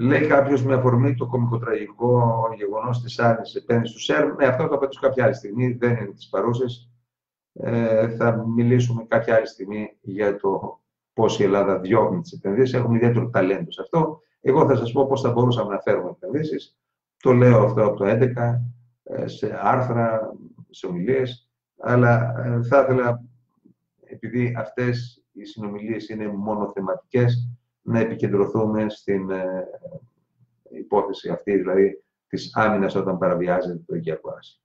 Λέει κάποιος με αφορμή το κομικοτραγικό γεγονός της άλλη επένδυση του ΣΕΡ. Ναι, αυτό το πετύχω κάποια άλλη στιγμή, δεν είναι της παρούσε. Ε, θα μιλήσουμε κάποια άλλη στιγμή για το πώς η Ελλάδα διώχνει τις επενδύσεις. Έχουμε ιδιαίτερο ταλέντο σε αυτό. Εγώ θα σας πω πώς θα μπορούσαμε να φέρουμε επενδύσεις. Το λέω αυτό από το 2011 ε, σε άρθρα, σε ομιλίες. Αλλά ε, θα ήθελα, επειδή αυτές οι συνομιλίες είναι μόνο θεματικές, να επικεντρωθούμε στην ε, υπόθεση αυτή, δηλαδή της άμυνας όταν παραβιάζεται το οικιακό άσυλο.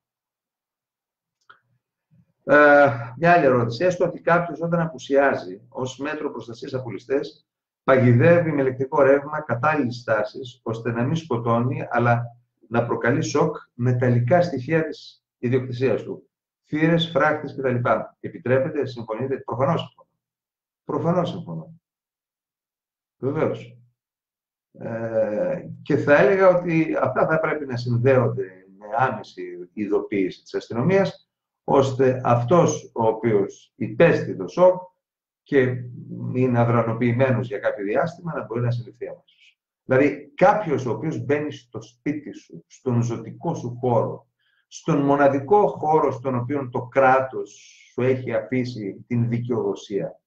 Ε, μια άλλη ερώτηση. Έστω ότι κάποιος όταν απουσιάζει ως μέτρο προστασίας από ληστές, παγιδεύει με ηλεκτρικό ρεύμα κατάλληλης τάσης, ώστε να μην σκοτώνει, αλλά να προκαλεί σοκ με τα στοιχεία της ιδιοκτησίας του. Θύρες, φράχτες κτλ. Επιτρέπεται, συμφωνείτε; Προφανώς συμφωνώ. Προφανώς συμφωνώ. Βεβαίως. Ε, και θα έλεγα ότι αυτά θα πρέπει να συνδέονται με άμεση ειδοποίηση της αστυνομίας, ώστε αυτός ο οποίος υπέστη το σοκ και είναι αδρανοποιημένος για κάποιο διάστημα να μπορεί να συλληφθεί αμέσως. Δηλαδή, κάποιος ο οποίος μπαίνει στο σπίτι σου, στον ζωτικό σου χώρο, στον μοναδικό χώρο στον οποίο το κράτος σου έχει αφήσει την δικαιοδοσία,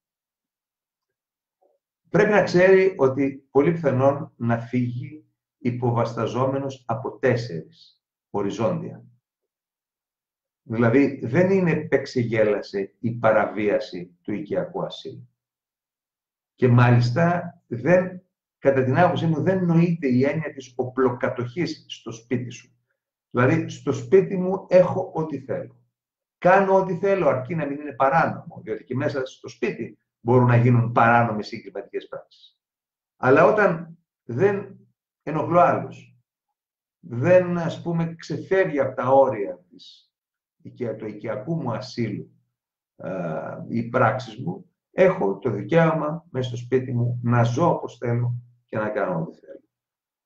πρέπει να ξέρει ότι πολύ πιθανόν να φύγει υποβασταζόμενος από τέσσερις οριζόντια. Δηλαδή, δεν είναι επεξεγέλασε η παραβίαση του οικιακού ασύλου. Και μάλιστα, δεν, κατά την άποψή μου, δεν νοείται η έννοια της οπλοκατοχής στο σπίτι σου. Δηλαδή, στο σπίτι μου έχω ό,τι θέλω. Κάνω ό,τι θέλω, αρκεί να μην είναι παράνομο, διότι και μέσα στο σπίτι μπορούν να γίνουν παράνομες ή κλιματικές πράξεις. Αλλά όταν δεν ενοχλώ άλλους, δεν ας πούμε ξεφεύγει από τα όρια της, του οικιακού μου ασύλου η πράξη μου, έχω το δικαίωμα μέσα στο σπίτι μου να ζω όπως θέλω και να κάνω ό,τι θέλω.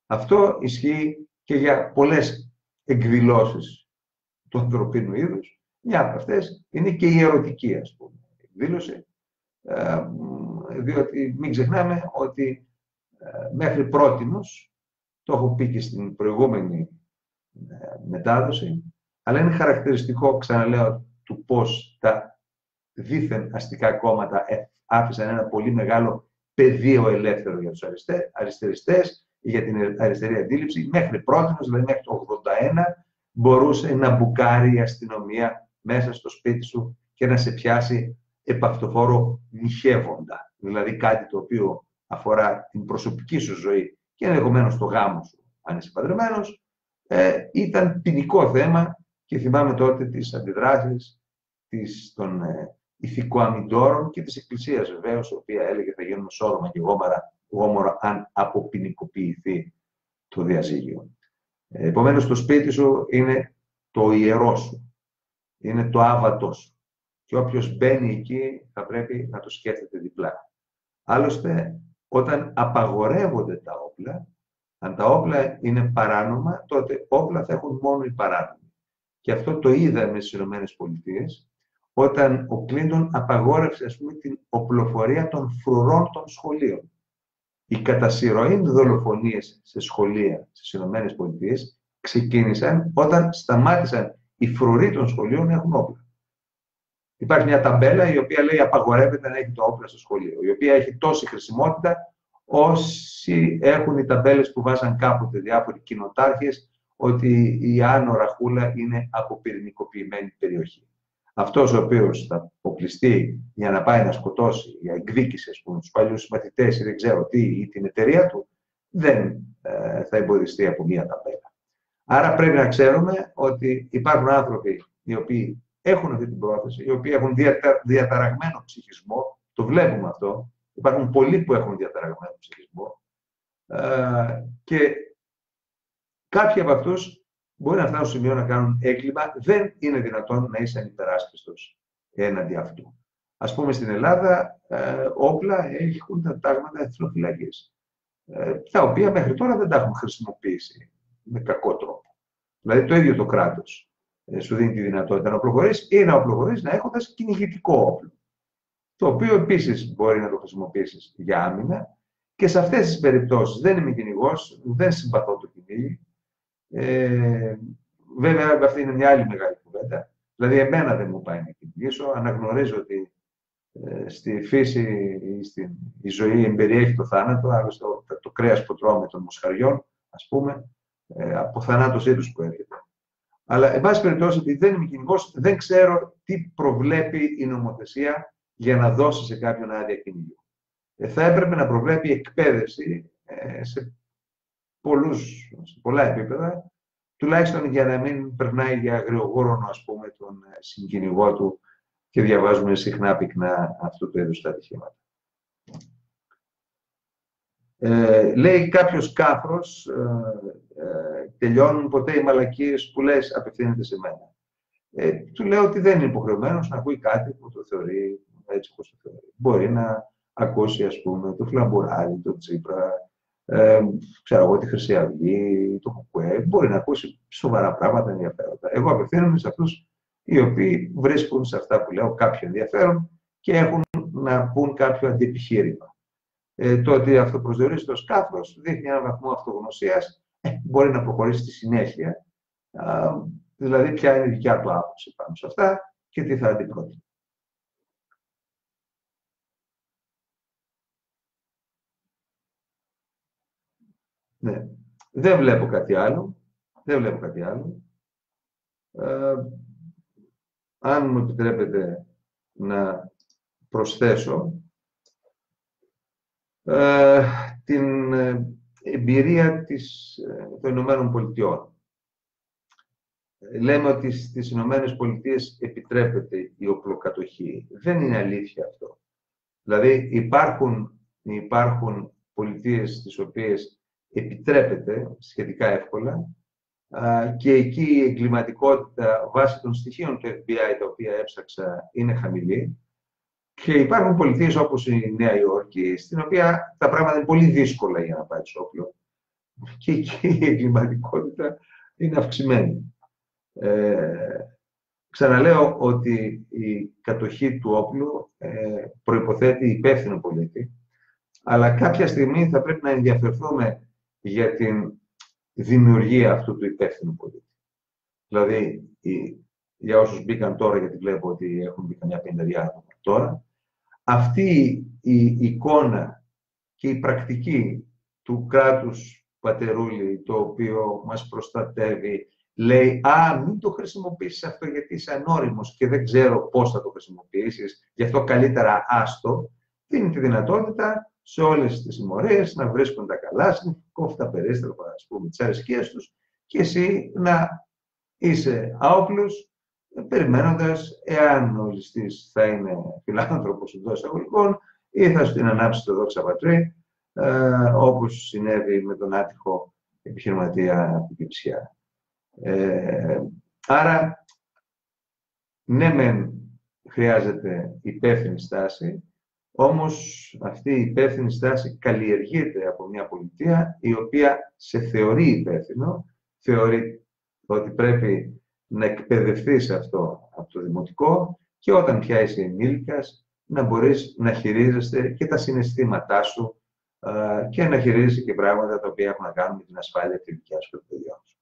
Αυτό ισχύει και για πολλές εκδηλώσεις του ανθρωπίνου είδους. Μια από αυτές είναι και η ερωτική, ας πούμε, εκδήλωση, ε, διότι μην ξεχνάμε ότι ε, μέχρι πρότινος, το έχω πει και στην προηγούμενη ε, μετάδοση, αλλά είναι χαρακτηριστικό, ξαναλέω, του πώς τα δίθεν αστικά κόμματα άφησαν ένα πολύ μεγάλο πεδίο ελεύθερο για τους αριστεριστές για την αριστερή αντίληψη. Μέχρι πρώτη, δηλαδή μέχρι το 81, μπορούσε να μπουκάρει η αστυνομία μέσα στο σπίτι σου και να σε πιάσει επαυτοφόρο νυχεύοντα. Δηλαδή κάτι το οποίο αφορά την προσωπική σου ζωή και ενδεχομένως το γάμο σου, αν είσαι παντρεμένος, ε, ήταν ποινικό θέμα και θυμάμαι τότε τις αντιδράσεις της, των ε, ηθικοαμυντόρων και της Εκκλησίας βεβαίως, η οποία έλεγε θα γίνουμε σώρωμα και γόμορα, γόμορα αν αποποινικοποιηθεί το διαζύγιο. Ε, επομένως, το σπίτι σου είναι το ιερό σου, είναι το άβατό σου. Και όποιος μπαίνει εκεί θα πρέπει να το σκέφτεται διπλά. Άλλωστε, όταν απαγορεύονται τα όπλα, αν τα όπλα είναι παράνομα, τότε όπλα θα έχουν μόνο οι παράνομοι. Και αυτό το είδαμε στις ΗΠΑ, όταν ο Κλίντον απαγόρευσε, ας πούμε, την οπλοφορία των φρουρών των σχολείων. Οι κατά δολοφονίες σε σχολεία στις ΗΠΑ ξεκίνησαν όταν σταμάτησαν οι φρουροί των σχολείων να έχουν όπλα. Υπάρχει μια ταμπέλα η οποία λέει απαγορεύεται να έχει το όπλο στο σχολείο, η οποία έχει τόση χρησιμότητα όσοι έχουν οι ταμπέλες που βάζαν κάποτε διάφοροι κοινοτάρχες ότι η Άνω Ραχούλα είναι αποπυρηνικοποιημένη περιοχή. Αυτός ο οποίος θα αποκλειστεί για να πάει να σκοτώσει, για εκδίκηση, ας πούμε, τους παλιούς συμμαθητές ή δεν ξέρω τι, ή την εταιρεία του, δεν ε, θα εμποδιστεί από μία ταμπέλα. Άρα πρέπει να ξέρουμε ότι υπάρχουν άνθρωποι οι οποίοι έχουν αυτή την πρόθεση, οι οποίοι έχουν διαταραγμένο ψυχισμό, το βλέπουμε αυτό, υπάρχουν πολλοί που έχουν διαταραγμένο ψυχισμό ε, και κάποιοι από αυτούς μπορεί να φτάσουν στο σημείο να κάνουν έγκλημα, δεν είναι δυνατόν να είσαι ανυπεράσπιστος έναντι αυτού. Ας πούμε στην Ελλάδα, ε, όπλα έχουν τα τάγματα εθνοφυλακής, ε, τα οποία μέχρι τώρα δεν τα έχουν χρησιμοποιήσει με κακό τρόπο. Δηλαδή το ίδιο το κράτος ε, σου δίνει τη δυνατότητα να οπλοχωρήσει ή να οπλοχωρήσει να έχοντας κυνηγητικό όπλο. Το οποίο επίσης μπορεί να το χρησιμοποιήσεις για άμυνα και σε αυτές τις περιπτώσεις δεν είμαι κυνηγός, δεν συμπαθώ το κυνήγι. Ε, βέβαια, αυτή είναι μια άλλη μεγάλη κουβέντα. Δηλαδή, εμένα δεν μου πάει να κυνηγήσω. Αναγνωρίζω ότι ε, στη φύση ή στην, η ζωή εμπεριέχει το θάνατο, άλλωστε το, το κρέας που τρώμε των μοσχαριών, ας πούμε, ε, από θανάτωσή τους που έρχεται. Αλλά, εν πάση περιπτώσει, επειδή δεν είμαι κυνηγός, δεν ξέρω τι προβλέπει η νομοθεσία για να δώσει σε κάποιον άδεια κυνηγού. Ε, θα έπρεπε να προβλέπει εκπαίδευση ε, σε, πολλούς, σε πολλά επίπεδα, τουλάχιστον για να μην περνάει για αγριογόρονο, ας πούμε, τον ε, συγκυνηγό του και διαβάζουμε συχνά πυκνά αυτού του είδους τα ατυχήματα. Ε, λέει κάποιος κάφρος, ε, ε, τελειώνουν ποτέ οι μαλακίες που λες απευθύνεται σε μένα. Ε, του λέω ότι δεν είναι υποχρεωμένος να ακούει κάτι που το θεωρεί έτσι όπως το θεωρεί. Μπορεί να ακούσει, ας πούμε, το Φλαμπουράρι, το Τσίπρα, ε, ξέρω εγώ, τη Χρυσή Αυγή, το Κουκουέ, μπορεί να ακούσει σοβαρά πράγματα ενδιαφέροντα. Εγώ απευθύνομαι σε αυτούς οι οποίοι βρίσκουν σε αυτά που λέω κάποιο ενδιαφέρον και έχουν να πούν κάποιο αντιεπιχείρημα ε, το ότι αυτοπροσδιορίζεται ως κάθος δείχνει έναν βαθμό αυτογνωσίας, ε, μπορεί να προχωρήσει στη συνέχεια. Α, δηλαδή, ποια είναι η δικιά του άποψη πάνω σε αυτά και τι θα αντιπρότεινε. Ναι. Δεν βλέπω κάτι άλλο. Δεν βλέπω κάτι άλλο. Ε, αν μου επιτρέπετε να προσθέσω, ε, την ε, εμπειρία της, ε, των Ηνωμένων Πολιτειών. Λέμε ότι στις Ηνωμένες Πολιτείες επιτρέπεται η οπλοκατοχή. Δεν είναι αλήθεια αυτό. Δηλαδή υπάρχουν, υπάρχουν πολιτείες στις οποίες επιτρέπεται σχετικά εύκολα και εκεί η εγκληματικότητα βάσει των στοιχείων του FBI τα οποία έψαξα είναι χαμηλή. Και υπάρχουν πολιτείες όπως η Νέα Υόρκη, στην οποία τα πράγματα είναι πολύ δύσκολα για να πάει όπλο. Και εκεί η εγκληματικότητα είναι αυξημένη. Ε, ξαναλέω ότι η κατοχή του όπλου ε, προϋποθέτει υπεύθυνο πολίτη, αλλά κάποια στιγμή θα πρέπει να ενδιαφερθούμε για την δημιουργία αυτού του υπεύθυνου πολίτη. Δηλαδή, η για όσους μπήκαν τώρα, γιατί βλέπω ότι έχουν μπει καμιά πενταριά άτομα τώρα, αυτή η εικόνα και η πρακτική του κράτους πατερούλη, το οποίο μας προστατεύει, λέει «Α, μην το χρησιμοποιήσεις αυτό γιατί είσαι ανώριμος και δεν ξέρω πώς θα το χρησιμοποιήσεις, γι' αυτό καλύτερα άστο», δίνει τη δυνατότητα σε όλες τις συμμορίες να βρίσκουν τα καλά, κόφτα περίστροφα, ας πούμε, τις αρεσκίες τους. Και εσύ να είσαι άοπλος, περιμένοντας εάν ο ληστής θα είναι φιλάνθρωπος εντός εισαγωγικών ή θα σου την ανάψει το δόξα πατρί, ε, όπως συνέβη με τον άτυχο επιχειρηματία από την Ε, άρα, ναι μεν χρειάζεται υπεύθυνη στάση, όμως αυτή η υπεύθυνη στάση καλλιεργείται από μια πολιτεία η οποία σε θεωρεί υπεύθυνο, θεωρεί ότι πρέπει να εκπαιδευτεί σε αυτό από το δημοτικό και όταν πια είσαι ενήλικας να μπορείς να χειρίζεσαι και τα συναισθήματά σου και να χειρίζεσαι και πράγματα τα οποία έχουν να κάνουν με την ασφάλεια και της δικιάς σου και σου.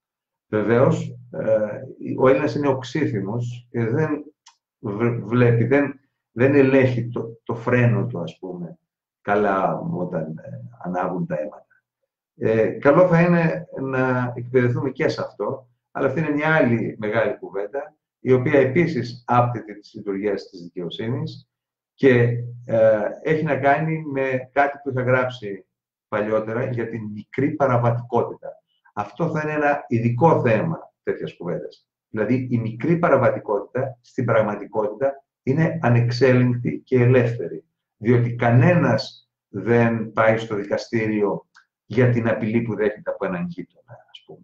Βεβαίως, ε, ο Έλληνας είναι οξύθυμος και δεν βλέπει, δεν, δεν ελέγχει το, το φρένο του, ας πούμε, καλά όταν ε, ανάβουν τα αίματα. Ε, καλό θα είναι να εκπαιδευτούμε και σε αυτό, αλλά αυτή είναι μια άλλη μεγάλη κουβέντα, η οποία επίσης άπτεται της λειτουργίας της δικαιοσύνης και ε, έχει να κάνει με κάτι που είχα γράψει παλιότερα για την μικρή παραβατικότητα. Αυτό θα είναι ένα ειδικό θέμα τέτοιας κουβέντας. Δηλαδή, η μικρή παραβατικότητα στην πραγματικότητα είναι ανεξέλεγκτη και ελεύθερη. Διότι κανένας δεν πάει στο δικαστήριο για την απειλή που δέχεται από έναν γείτονα, ας πούμε.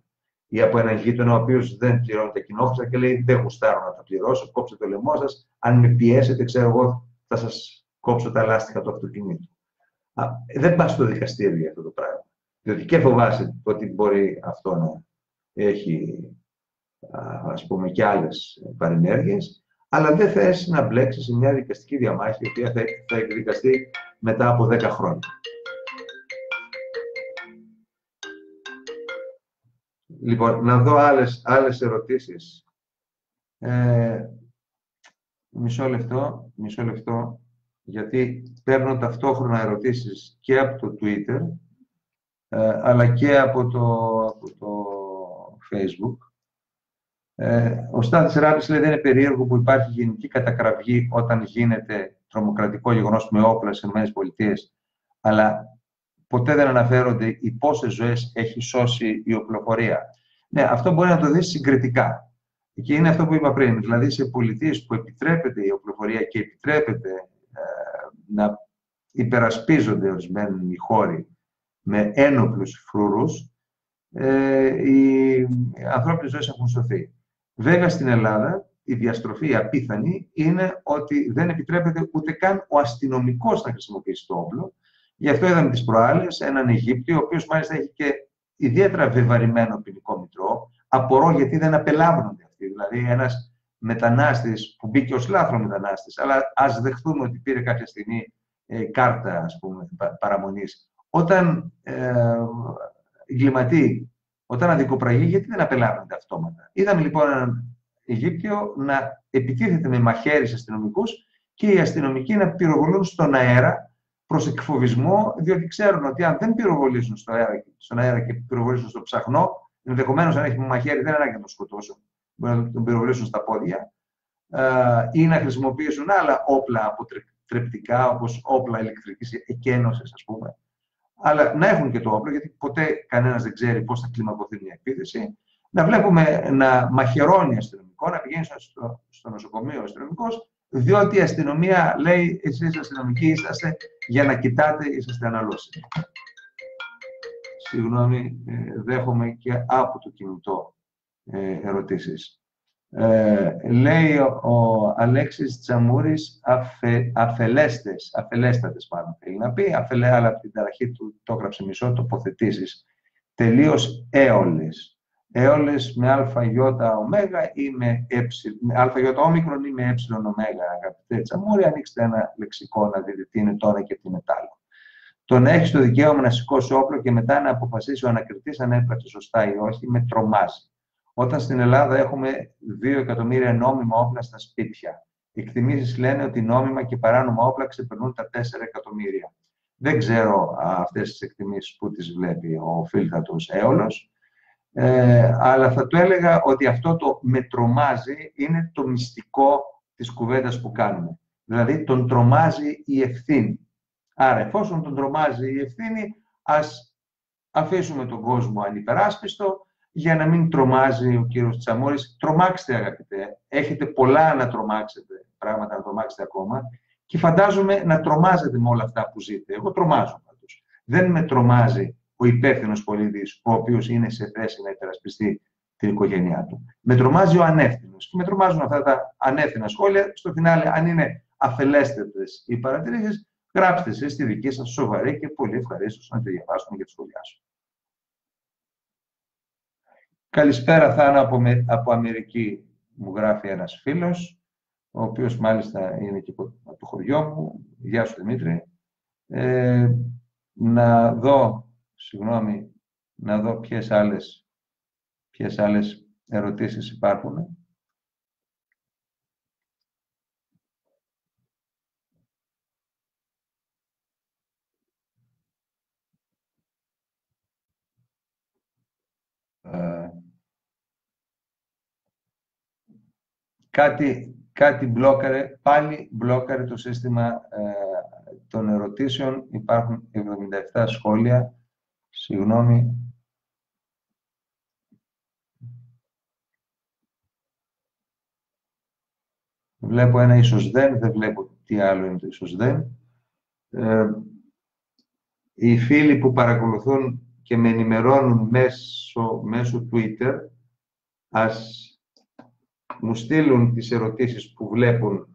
Ή από έναν γείτονα ο οποίος δεν πληρώνει τα κοινόχρηστα και λέει: Δεν γουστάρω να τα πληρώσω, κόψτε το λαιμό σας. Αν με πιέσετε, ξέρω εγώ, θα σας κόψω τα λάστιχα του αυτοκινήτου. Α, δεν πας στο δικαστήριο για αυτό το πράγμα. Διότι και φοβάσαι ότι μπορεί αυτό να έχει ας πούμε και άλλες παρενέργειες, αλλά δεν θες να μπλέξεις σε μια δικαστική διαμάχη η οποία θα, θα εκδικαστεί μετά από 10 χρόνια. Λοιπόν, να δω άλλες, άλλες ερωτήσεις. Ε, μισό λεπτό, μισό λεπτό, γιατί παίρνω ταυτόχρονα ερωτήσεις και από το Twitter, ε, αλλά και από το, από το Facebook. Ε, ο Στάθης Ράπης λέει δεν είναι περίεργο που υπάρχει γενική κατακραυγή όταν γίνεται τρομοκρατικό γεγονός με όπλα στις ΗΠΑ, αλλά ποτέ δεν αναφέρονται οι πόσες ζωές έχει σώσει η οπλοφορία. Ναι, αυτό μπορεί να το δεις συγκριτικά. Και είναι αυτό που είπα πριν. Δηλαδή, σε πολιτείες που επιτρέπεται η οπλοφορία και επιτρέπεται ε, να υπερασπίζονται ορισμένοι χώροι με ένοπλους φρούρους, ε, οι ανθρώπινες ζωές έχουν σωθεί. Βέβαια, στην Ελλάδα, η διαστροφή απίθανη είναι ότι δεν επιτρέπεται ούτε καν ο αστυνομικός να χρησιμοποιήσει το όπλο. Γι' αυτό είδαμε τις προάλλες έναν Αιγύπτιο, ο οποίος μάλιστα έχει και ιδιαίτερα βεβαρημένο ποινικό μητρό. Απορώ γιατί δεν απελάβνονται αυτοί. Δηλαδή, ένας μετανάστης που μπήκε ως λάθρο μετανάστης, αλλά ας δεχθούμε ότι πήρε κάποια στιγμή ε, κάρτα, ας πούμε, παραμονής. Όταν ε, εγκληματεί, όταν αδικοπραγεί, γιατί δεν απελάβνονται αυτόματα. Είδαμε λοιπόν έναν Αιγύπτιο να επιτίθεται με μαχαίρι σε αστυνομικούς και οι αστυνομικοί να πυροβολούν στον αέρα προς εκφοβισμό, διότι ξέρουν ότι αν δεν πυροβολήσουν στο αέρα, στον αέρα και πυροβολήσουν στο ψαχνό, ενδεχομένως αν έχει μαχαίρι δεν είναι να τον σκοτώσουν. Μπορεί να τον πυροβολήσουν στα πόδια ε, ή να χρησιμοποιήσουν άλλα όπλα αποτρεπτικά, όπως όπλα ηλεκτρικής εκένωσης, ας πούμε, αλλά να έχουν και το όπλο, γιατί ποτέ κανένας δεν ξέρει πώς θα κλιμακωθεί μια επίθεση. Να βλέπουμε να μαχαιρώνει αστυνομικό, να πηγαίνει στο, στο νοσοκομείο ο αστυνομικός, διότι η αστυνομία λέει: Εσείς αστυνομικοί είσαστε για να κοιτάτε, είσαστε αναλώσιμοι. Συγγνώμη, ε, δέχομαι και από το κινητό ε, ερωτήσεις. Ε, λέει ο, ο Αλέξης Τσαμούρης αφε, αφελέστες, αφελέστατες πάνω θέλει να πει, αφελέ, αλλά από την ταραχή του το έγραψε μισό, τοποθετήσεις. Τελείως έολες. Έολες με ΑΙ ωμέγα ή με ε, με ΑΙ όμικρον ή με ε ωμέγα, αγαπητέ Τσαμούρη, ανοίξτε ένα λεξικό να δείτε τι είναι τώρα και τι είναι άλλο. Το να έχεις το δικαίωμα να σηκώσει όπλο και μετά να αποφασίσει ο ανακριτής αν έπραξε σωστά ή όχι, με τρομάζει. Όταν στην Ελλάδα έχουμε 2 εκατομμύρια νόμιμα όπλα στα σπίτια. Οι εκτιμήσεις λένε ότι νόμιμα και παράνομα όπλα ξεπερνούν τα 4 εκατομμύρια. Δεν ξέρω αυτές τις εκτιμήσεις που τις βλέπει ο φίλθατος έολος, ε, αλλά θα του έλεγα ότι αυτό το με τρομάζει είναι το μυστικό της κουβέντας που κάνουμε. Δηλαδή, τον τρομάζει η ευθύνη. Άρα, εφόσον τον τρομάζει η ευθύνη, ας αφήσουμε τον κόσμο ανυπεράσπιστο για να μην τρομάζει ο κύριος Τσαμόρης. Τρομάξτε, αγαπητέ. Έχετε πολλά να τρομάξετε, πράγματα να τρομάξετε ακόμα και φαντάζομαι να τρομάζετε με όλα αυτά που ζείτε. Εγώ τρομάζω πάντως. Δεν με τρομάζει ο υπεύθυνος πολίτης, ο οποίος είναι σε θέση να υπερασπιστεί την οικογένειά του. Με τρομάζει ο ανεύθυνος. Και με τρομάζουν αυτά τα ανεύθυνα σχόλια. Στο φινάλε, αν είναι αφελέστετε οι παρατηρήσεις, γράψτε σε στη δική σας σοβαρή και πολύ ευχαρίστως να τη διαβάσουμε και τη σχολιάσουμε. Καλησπέρα, Θάνα, από, από Αμερική, μου γράφει ένας φίλος, ο οποίος μάλιστα είναι και από το χωριό μου. Γεια σου, Δημήτρη. Ε, να δω, συγγνώμη, να δω ποιες άλλες, ποιες άλλες ερωτήσεις υπάρχουν. Ε, κάτι, κάτι μπλόκαρε, πάλι μπλόκαρε το σύστημα ε, των ερωτήσεων. Υπάρχουν 77 σχόλια. Συγγνώμη. Βλέπω ένα ίσως δεν, δεν βλέπω τι άλλο είναι το ίσως δεν. Ε, οι φίλοι που παρακολουθούν και με ενημερώνουν μέσω, μέσω Twitter, ας μου στείλουν τις ερωτήσεις που βλέπουν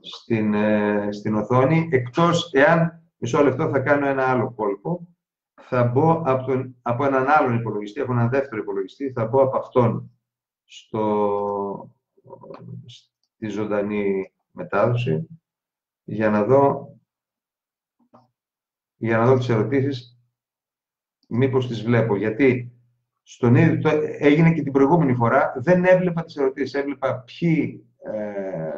στην, ε, στην οθόνη, εκτός εάν, μισό λεπτό θα κάνω ένα άλλο κόλπο, θα μπω από, τον, από έναν άλλον υπολογιστή, από έναν δεύτερο υπολογιστή, θα μπω από αυτόν στο, στη ζωντανή μετάδοση για να δω για να δω τις ερωτήσεις μήπως τις βλέπω. Γιατί στον ίδιο, έγινε και την προηγούμενη φορά, δεν έβλεπα τις ερωτήσεις. Έβλεπα ποιοι ε,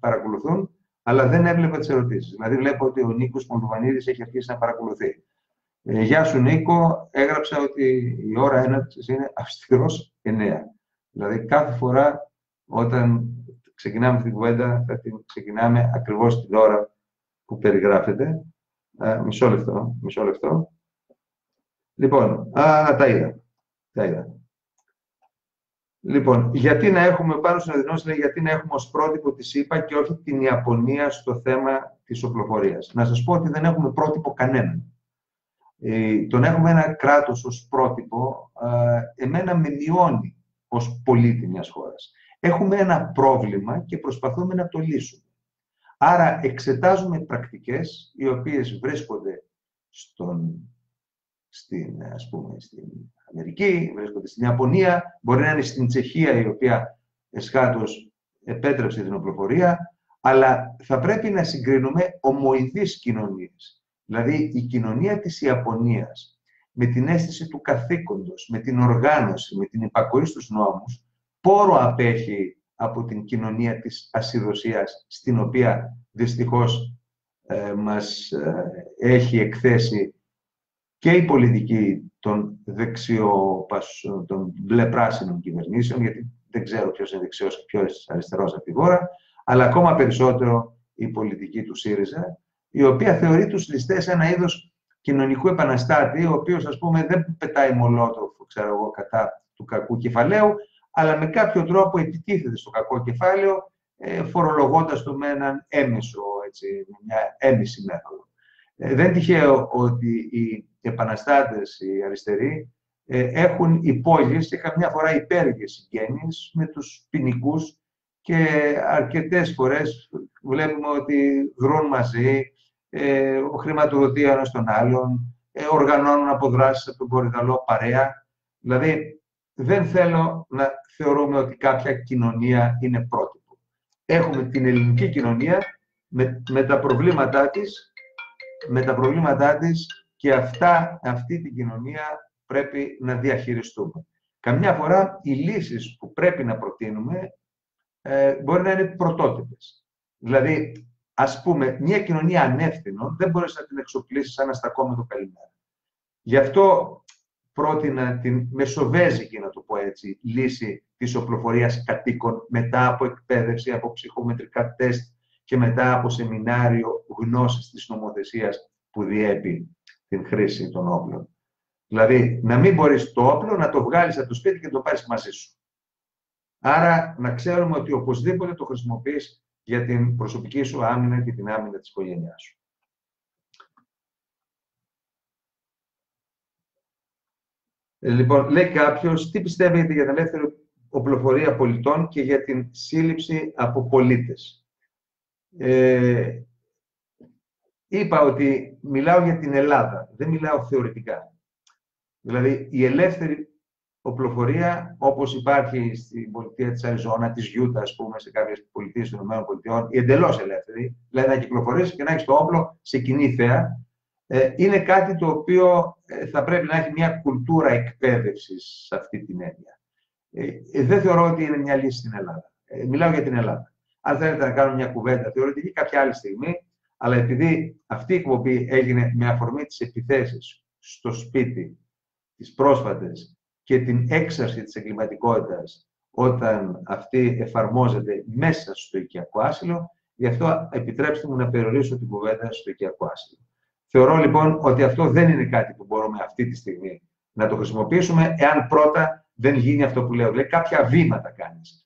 παρακολουθούν, αλλά δεν έβλεπα τις ερωτήσεις. Δηλαδή βλέπω ότι ο Νίκος Μολδοβανίδης έχει αρχίσει να παρακολουθεί. Ε, Γεια σου Νίκο, έγραψα ότι η ώρα έναρξης είναι αυστηρός 9. Δηλαδή κάθε φορά όταν ξεκινάμε αυτή την κουβέντα, θα την ξεκινάμε ακριβώς την ώρα που περιγράφεται. Ε, μισό λεπτό, μισό λεπτό. Λοιπόν, α, τα είδα. Τα είδα. Λοιπόν, γιατί να έχουμε πάνω στην αδεινώση, λέει, γιατί να έχουμε ως πρότυπο τη ΣΥΠΑ και όχι την Ιαπωνία στο θέμα της οπλοφορίας. Να σας πω ότι δεν έχουμε πρότυπο κανέναν. Ε, τον έχουμε ένα κράτος ως πρότυπο, ε, εμένα με μειώνει ως πολίτη μιας χώρας. Έχουμε ένα πρόβλημα και προσπαθούμε να το λύσουμε. Άρα εξετάζουμε πρακτικές οι οποίες βρίσκονται στον στην, ας πούμε, στην Αμερική, βρίσκονται στην Ιαπωνία, μπορεί να είναι στην Τσεχία η οποία εσχάτως επέτρεψε την οπλοφορία, αλλά θα πρέπει να συγκρίνουμε ομοειδείς κοινωνίες. Δηλαδή η κοινωνία της Ιαπωνίας με την αίσθηση του καθήκοντος, με την οργάνωση, με την υπακοή στους νόμους, πόρο απέχει από την κοινωνία της ασυδοσίας, στην οποία δυστυχώς ε, μας ε, έχει εκθέσει και η πολιτική των δεξιό, των μπλε πράσινων κυβερνήσεων, γιατί δεν ξέρω ποιος είναι δεξιός και ποιος αριστερός από τη χώρα, αλλά ακόμα περισσότερο η πολιτική του ΣΥΡΙΖΑ, η οποία θεωρεί τους ληστές ένα είδος κοινωνικού επαναστάτη, ο οποίος, ας πούμε, δεν πετάει μολότοφ, ξέρω εγώ, κατά του κακού κεφαλαίου, αλλά με κάποιο τρόπο επιτίθεται στο κακό κεφάλαιο, ε, φορολογώντας το με έναν έμεσο, έτσι, μια έμεση μέθοδο. Ε, δεν τυχαίο ότι οι επαναστάτες, οι αριστεροί, ε, έχουν υπόγειες και καμιά φορά υπέργειες συγγένειες με τους ποινικούς και αρκετές φορές βλέπουμε ότι δρούν μαζί, ε, ο χρηματοδοτεί ένας τον άλλον, ε, οργανώνουν αποδράσεις από τον Κορυδαλό παρέα. Δηλαδή, δεν θέλω να θεωρούμε ότι κάποια κοινωνία είναι πρότυπο. Έχουμε την ελληνική κοινωνία με, με τα προβλήματά της με τα προβλήματά της και αυτά, αυτή την κοινωνία πρέπει να διαχειριστούμε. καμιά φορά οι λύσεις που πρέπει να προτείνουμε ε, μπορεί να είναι πρωτότυπες. Δηλαδή, ας πούμε, μια κοινωνία ανεύθυνων δεν μπορείς να την εξοπλίσεις σαν αστακόμετο καλημέρα. Γι' αυτό πρότεινα την μεσοβέζικη, να το πω έτσι, λύση της οπλοφορίας κατοίκων μετά από εκπαίδευση, από ψυχομετρικά τεστ και μετά από σεμινάριο γνώσης της νομοθεσίας που διέπει την χρήση των όπλων. Δηλαδή, να μην μπορείς το όπλο να το βγάλεις από το σπίτι και να το πάρεις μαζί σου. Άρα, να ξέρουμε ότι οπωσδήποτε το χρησιμοποιείς για την προσωπική σου άμυνα και την άμυνα της οικογένειάς σου. Ε, λοιπόν, λέει κάποιος, τι πιστεύετε για την ελεύθερη οπλοφορία πολιτών και για την σύλληψη από πολίτες; Ε, είπα ότι μιλάω για την Ελλάδα, δεν μιλάω θεωρητικά. Δηλαδή, η ελεύθερη οπλοφορία, όπως υπάρχει στην πολιτεία της Αριζόνα, της Γιούτα, ας πούμε, σε κάποιες πολιτείες των ΗΠΑ, η εντελώς ελεύθερη, δηλαδή να κυκλοφορήσει και να έχεις το όπλο σε κοινή θέα, ε, είναι κάτι το οποίο ε, θα πρέπει να έχει μια κουλτούρα εκπαίδευσης σε αυτή την έννοια. Ε, δεν θεωρώ ότι είναι μια λύση στην Ελλάδα. μιλάω για την Ελλάδα. Αν θέλετε να κάνω μια κουβέντα θεωρητική κάποια άλλη στιγμή, αλλά επειδή αυτή η εκπομπή έγινε με αφορμή τις επιθέσεις στο σπίτι, τις πρόσφατες και την έξαρση της εγκληματικότητας όταν αυτή εφαρμόζεται μέσα στο οικιακό άσυλο, γι' αυτό επιτρέψτε μου να περιορίσω την κουβέντα στο οικιακό άσυλο. Θεωρώ λοιπόν ότι αυτό δεν είναι κάτι που μπορούμε αυτή τη στιγμή να το χρησιμοποιήσουμε, εάν πρώτα δεν γίνει αυτό που λέω. Δηλαδή, κάποια βήματα κάνεις.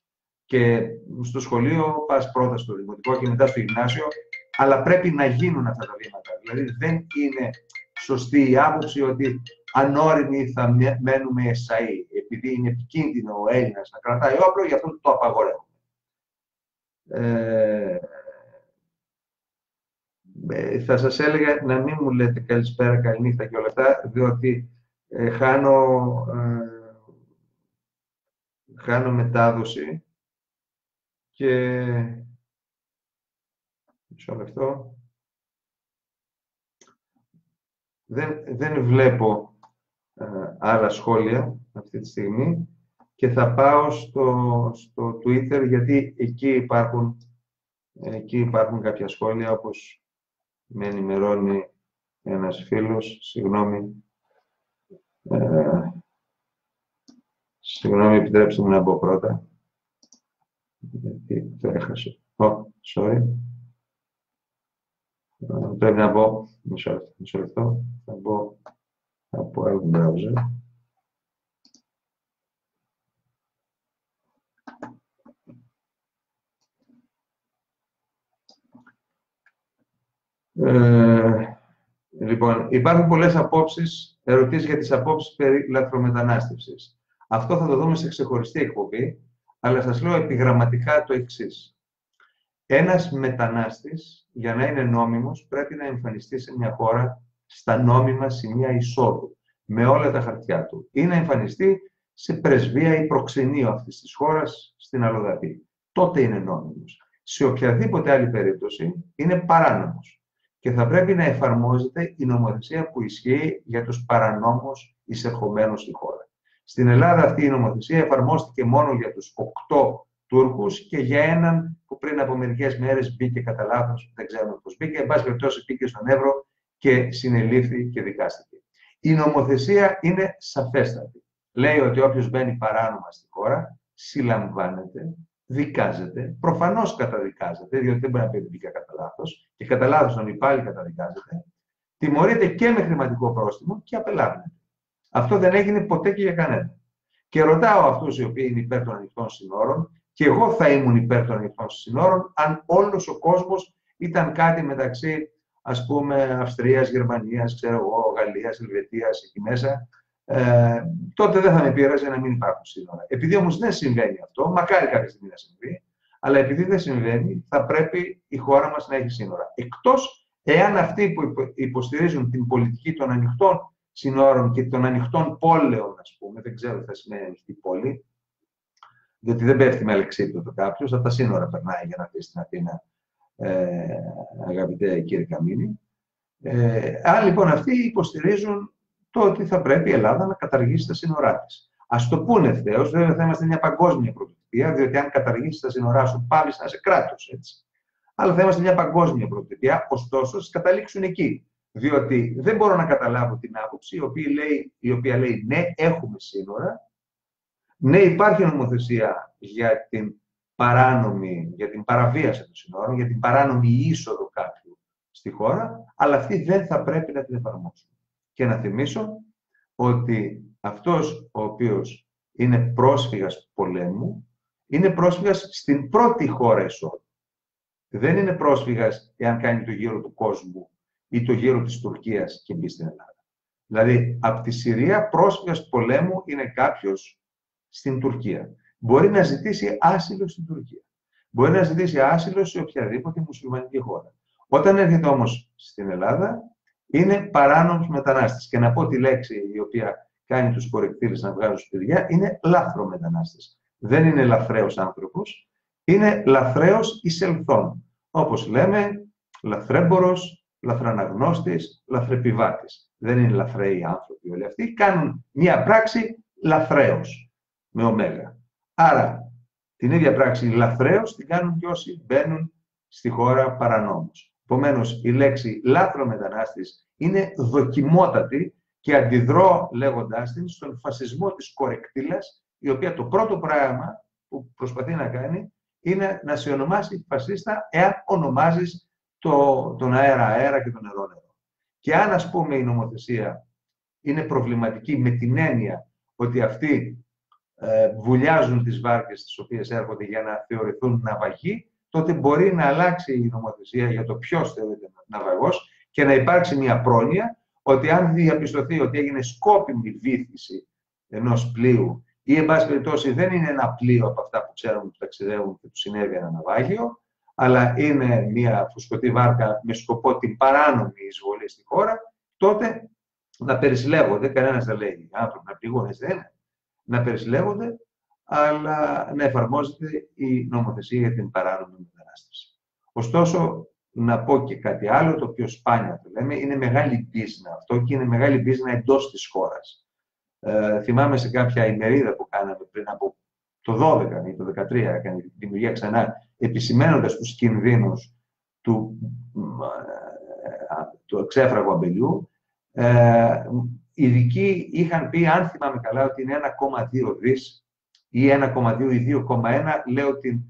Και στο σχολείο πας πρώτα στο δημοτικό και μετά στο γυμνάσιο, αλλά πρέπει να γίνουν αυτά τα βήματα. Δηλαδή, δεν είναι σωστή η άποψη ότι ανώριμοι θα μένουμε εσαί, επειδή είναι επικίνδυνο ο Έλληνας να κρατάει όπλο, γι' αυτό το απαγορεύουμε. Ε, ε, θα σας έλεγα να μην μου λέτε καλησπέρα, καληνύχτα και όλα αυτά, διότι ε, χάνω, ε, χάνω μετάδοση και μισό λεπτό. Δεν, δεν βλέπω ε, άλλα σχόλια αυτή τη στιγμή και θα πάω στο, στο Twitter γιατί εκεί υπάρχουν, εκεί υπάρχουν κάποια σχόλια όπως με ενημερώνει ένας φίλος, συγγνώμη, ε, συγγνώμη, επιτρέψτε μου να μπω πρώτα, γιατί το έχασε. Oh, sorry. Ε, πρέπει να μπω, μισό, μισό λεπτό, θα μπω από άλλο browser. Ε, λοιπόν, υπάρχουν πολλές απόψεις, ερωτήσεις για τις απόψεις περί λαθρομετανάστευσης. Αυτό θα το δούμε σε ξεχωριστή εκπομπή, αλλά σας λέω επιγραμματικά το εξής. Ένας μετανάστης, για να είναι νόμιμος, πρέπει να εμφανιστεί σε μια χώρα στα νόμιμα σημεία εισόδου, με όλα τα χαρτιά του, ή να εμφανιστεί σε πρεσβεία ή προξενείο αυτής της χώρας στην Αλλοδαπή. Τότε είναι νόμιμος. Σε οποιαδήποτε άλλη περίπτωση είναι παράνομος και θα πρέπει να εφαρμόζεται η νομοθεσία που ισχύει για τους παρανόμους εισερχομένους στη χώρα. Στην Ελλάδα αυτή η νομοθεσία εφαρμόστηκε μόνο για τους οκτώ Τούρκους και για έναν που πριν από μερικές μέρες μπήκε κατά λάθος, δεν ξέρουμε πώς μπήκε, εν πάση περιπτώσει μπήκε στον Εύρο και συνελήφθη και δικάστηκε. Η νομοθεσία είναι σαφέστατη. Λέει ότι όποιος μπαίνει παράνομα στη χώρα συλλαμβάνεται δικάζεται, προφανώς καταδικάζεται, διότι δεν μπορεί να πει ότι μπήκα κατά λάθος, και κατά λάθος τον υπάλληλο καταδικάζεται, τιμωρείται και με χρηματικό πρόστιμο και απελάβνεται. Αυτό δεν έγινε ποτέ και για κανένα. Και ρωτάω αυτούς οι οποίοι είναι υπέρ των ανοιχτών συνόρων, και εγώ θα ήμουν υπέρ των ανοιχτών συνόρων, αν όλος ο κόσμος ήταν κάτι μεταξύ, ας πούμε, Αυστρίας, Γερμανίας, ξέρω εγώ, Γαλλίας, Ελβετίας, εκεί μέσα, ε, τότε δεν θα με πείραζε να μην υπάρχουν σύνορα. Επειδή όμως δεν συμβαίνει αυτό, μακάρι κάποια στιγμή να συμβεί, αλλά επειδή δεν συμβαίνει, θα πρέπει η χώρα μας να έχει σύνορα. Εκτός εάν αυτοί που υποστηρίζουν την πολιτική των ανοιχτών σύνορων και των ανοιχτών πόλεων, ας πούμε, δεν ξέρω τι θα σημαίνει ανοιχτή πόλη, διότι δεν πέφτει με αλεξίπτωτο κάποιος, από τα σύνορα περνάει για να πεις στην Αθήνα, ε, αγαπητέ κύριε Καμίνη. Ε, αν λοιπόν αυτοί υποστηρίζουν το ότι θα πρέπει η Ελλάδα να καταργήσει τα σύνορά της. Α το πούνε ευθέως. Βέβαια θα είμαστε μια παγκόσμια πρωτοτυπία, διότι αν καταργήσεις τα σύνορά σου, πάβει να είσαι κράτος. Αλλά θα είμαστε μια παγκόσμια πρωτοτυπία, ωστόσο, καταλήξουν εκεί. Διότι δεν μπορώ να καταλάβω την άποψη η οποία λέει, η οποία λέει ναι, έχουμε σύνορα, ναι, υπάρχει νομοθεσία για την παράνομη, για την παραβίαση των σύνορων, για την παράνομη είσοδο κάποιου στη χώρα, αλλά αυτή δεν θα πρέπει να την εφαρμόσουν. Και να θυμίσω ότι αυτός ο οποίος είναι πρόσφυγας πολέμου, είναι πρόσφυγας στην πρώτη χώρα εσόδου. Δεν είναι πρόσφυγας εάν κάνει το γύρο του κόσμου ή το γύρο της Τουρκίας και μπει στην Ελλάδα. Δηλαδή, από τη Συρία πρόσφυγας πολέμου είναι κάποιος στην Τουρκία. Μπορεί να ζητήσει άσυλο στην Τουρκία. Μπορεί να ζητήσει άσυλο σε οποιαδήποτε μουσουλμανική χώρα. Όταν έρχεται όμως στην Ελλάδα, είναι παράνομος μετανάστης. Και να πω τη λέξη η οποία κάνει τους κορεκτήρες να βγάζουν παιδιά, είναι λάθρος μετανάστης. Δεν είναι λαθρέος άνθρωπος, είναι λαθρέος εισελθόν. Όπως λέμε, λαθρέμπορος, λαθραναγνώστης, λαθρεπιβάτης. Δεν είναι λαθρέοι άνθρωποι όλοι αυτοί. Κάνουν μία πράξη λαθρέος, με ωμέγα. Άρα, την ίδια πράξη λαθρέος την κάνουν και όσοι μπαίνουν στη χώρα παρανόμως. Επομένως, η λέξη λάθρο μετανάστης είναι δοκιμότατη και αντιδρώ λέγοντάς την στον φασισμό της κορεκτήλας, η οποία το πρώτο πράγμα που προσπαθεί να κάνει είναι να σε ονομάσει φασίστα εάν ονομάζεις το, τον αέρα αέρα και τον νερό νερό. Και αν ας πούμε η νομοθεσία είναι προβληματική με την έννοια ότι αυτοί ε, βουλιάζουν τις βάρκες τις οποίες έρχονται για να θεωρηθούν ναυαγοί, τότε μπορεί να αλλάξει η νομοθεσία για το ποιος θεωρείται ναυαγός και να υπάρξει μια πρόνοια ότι αν διαπιστωθεί ότι έγινε σκόπιμη βήθηση ενός πλοίου ή, εν πάση περιπτώσει, δεν είναι ένα πλοίο από αυτά που ξέρουν που ταξιδεύουν και τους συνέβη ένα ναυάγιο, αλλά είναι μια φουσκωτή βάρκα με σκοπό την παράνομη εισβολή στη χώρα, τότε να περισυλλέγονται, κανένας δεν λέει άνθρωποι να πληγούν, δεν είναι, να περισυλλέγονται, αλλά να εφαρμόζεται η νομοθεσία για την παράνομη μετανάστευση. Ωστόσο, να πω και κάτι άλλο, το οποίο σπάνια το λέμε, είναι μεγάλη business αυτό και είναι μεγάλη business εντός της χώρας. Ε, θυμάμαι σε κάποια ημερίδα που κάναμε πριν από το 12 ή το 13, έκανε τη δημιουργία ξανά, επισημένοντας τους κινδύνους του, ε, του εξέφραγου αμπελιού, ε, οι ειδικοί είχαν πει, αν θυμάμαι καλά, ότι είναι 1,2 δις ή 1,2 ή 2,1, λέω την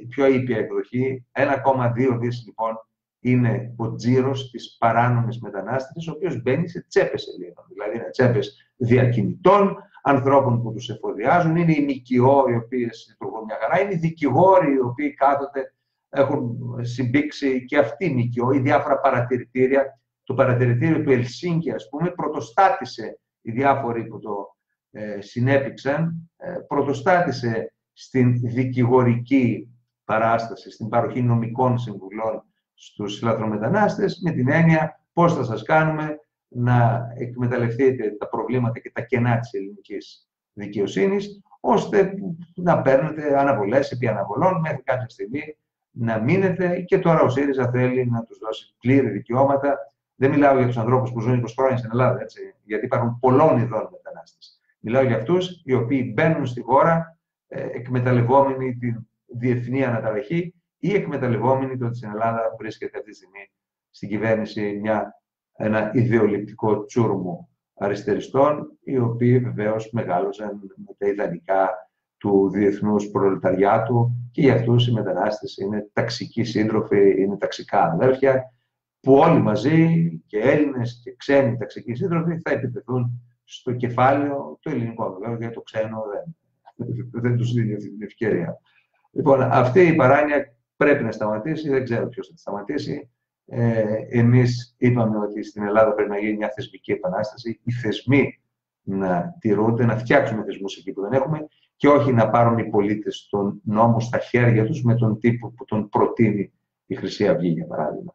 η πιο ήπια εκδοχή, 1,2 δις λοιπόν είναι ο τζίρος της παράνομης μετανάστευσης, ο οποίος μπαίνει σε τσέπες Ελλήνων. Δηλαδή, είναι τσέπες διακινητών, ανθρώπων που τους εφοδιάζουν, είναι οι νοικιό οι οποίες λειτουργούν μια χαρά, είναι οι δικηγόροι οι οποίοι κάθονται, έχουν συμπήξει και αυτοί οι νοικιό, οι διάφορα παρατηρητήρια. Το παρατηρητήριο του Ελσίνκη, ας πούμε, πρωτοστάτησε οι διάφοροι που το ε, συνέπηξαν, ε, πρωτοστάτησε στην δικηγορική παράσταση, στην παροχή νομικών συμβουλών στους λαθρομετανάστες, με την έννοια πώς θα σας κάνουμε να εκμεταλλευτείτε τα προβλήματα και τα κενά της ελληνικής δικαιοσύνης, ώστε να παίρνετε αναβολές επί αναβολών μέχρι κάποια στιγμή να μείνετε και τώρα ο ΣΥΡΙΖΑ θέλει να τους δώσει πλήρη δικαιώματα. Δεν μιλάω για τους ανθρώπους που ζουν 20 χρόνια στην Ελλάδα, έτσι, γιατί υπάρχουν πολλών ειδών μετανάστες. Μιλάω για αυτούς οι οποίοι μπαίνουν στη χώρα ε, εκμεταλλευόμενοι την διεθνή αναταραχή ή εκμεταλλευόμενοι το ότι στην Ελλάδα βρίσκεται αυτή τη στιγμή στην κυβέρνηση μια, ένα ιδεολειπτικό τσούρμο αριστεριστών, οι οποίοι βεβαίως μεγάλωσαν με τα ιδανικά του διεθνούς προλεταριάτου και για αυτούς οι μετανάστες είναι ταξικοί σύντροφοι, είναι ταξικά αδέρφια, που όλοι μαζί και Έλληνες και ξένοι ταξικοί σύντροφοι θα επιτεθούν στο κεφάλαιο το ελληνικό βεβαίω, γιατί το ξένο δεν δεν τους δίνει αυτή την ευκαιρία. Λοιπόν, αυτή η παράνοια πρέπει να σταματήσει, δεν ξέρω ποιος θα τη σταματήσει. Ε, εμείς είπαμε ότι στην Ελλάδα πρέπει να γίνει μια θεσμική επανάσταση, οι θεσμοί να τηρούνται, να φτιάξουμε θεσμούς εκεί που δεν έχουμε και όχι να πάρουν οι πολίτες τον νόμο στα χέρια τους με τον τύπο που τον προτείνει η Χρυσή Αυγή, για παράδειγμα.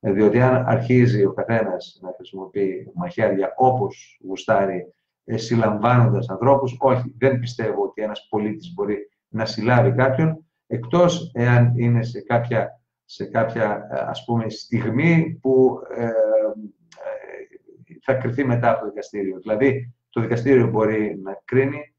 Ε, διότι αν αρχίζει ο καθένας να χρησιμοποιεί μαχαίρια όπως γουστάρει ε, συλλαμβάνοντας ανθρώπους. Όχι, δεν πιστεύω ότι ένας πολίτης μπορεί να συλλάβει κάποιον, εκτός εάν είναι σε κάποια, σε κάποια ε, ας πούμε, στιγμή που ε, ε, θα κρυθεί μετά από το δικαστήριο. Δηλαδή, το δικαστήριο μπορεί να κρίνει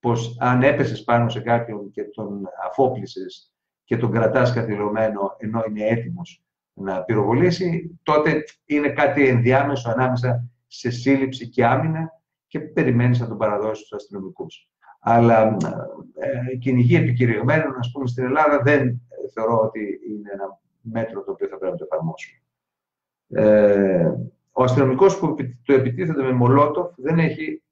πως αν έπεσες πάνω σε κάποιον και τον αφόπλησες και τον κρατάς καθυλωμένο ενώ είναι έτοιμος να πυροβολήσει, τότε είναι κάτι ενδιάμεσο ανάμεσα σε σύλληψη και άμυνα και περιμένεις να τον παραδώσεις στους αστυνομικούς. Αλλά ε, κυνηγή επικηρυγμένων, ας πούμε, στην Ελλάδα δεν θεωρώ ότι είναι ένα μέτρο το οποίο θα πρέπει να το εφαρμόσουμε. Ε, ο αστυνομικός που του επιτίθεται με μολότοφ δεν έχει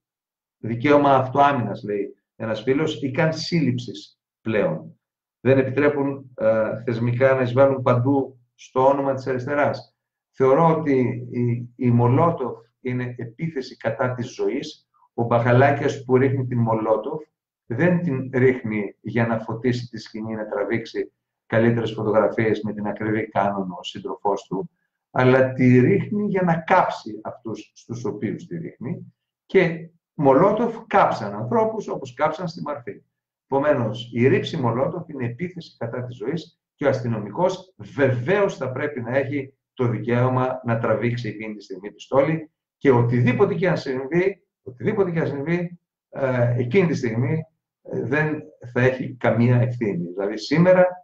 δικαίωμα αυτοάμυνας, λέει ένας φίλος, ή καν σύλληψης πλέον. Δεν επιτρέπουν ε, θεσμικά να εισβάλλουν παντού στο όνομα της αριστεράς. Θεωρώ ότι η, η Μολότοφ είναι επίθεση κατά της ζωής. Ο Μπαχαλάκιας που ρίχνει την Μολότοφ δεν την ρίχνει για να φωτίσει τη σκηνή, να τραβήξει καλύτερες φωτογραφίες με την ακριβή κάνονο ο σύντροφός του, αλλά τη ρίχνει για να κάψει αυτούς στους οποίους τη ρίχνει και Μολότοφ κάψαν ανθρώπους όπως κάψαν στη Μαρφή. Επομένως, η ρήψη Μολότοφ είναι επίθεση κατά της ζωής και ο αστυνομικός βεβαίως θα πρέπει να έχει το δικαίωμα να τραβήξει εκείνη τη στιγμή πιστόλη και οτιδήποτε και αν συμβεί, οτιδήποτε και αν συμβεί ε, εκείνη τη στιγμή ε, δεν θα έχει καμία ευθύνη. Δηλαδή σήμερα,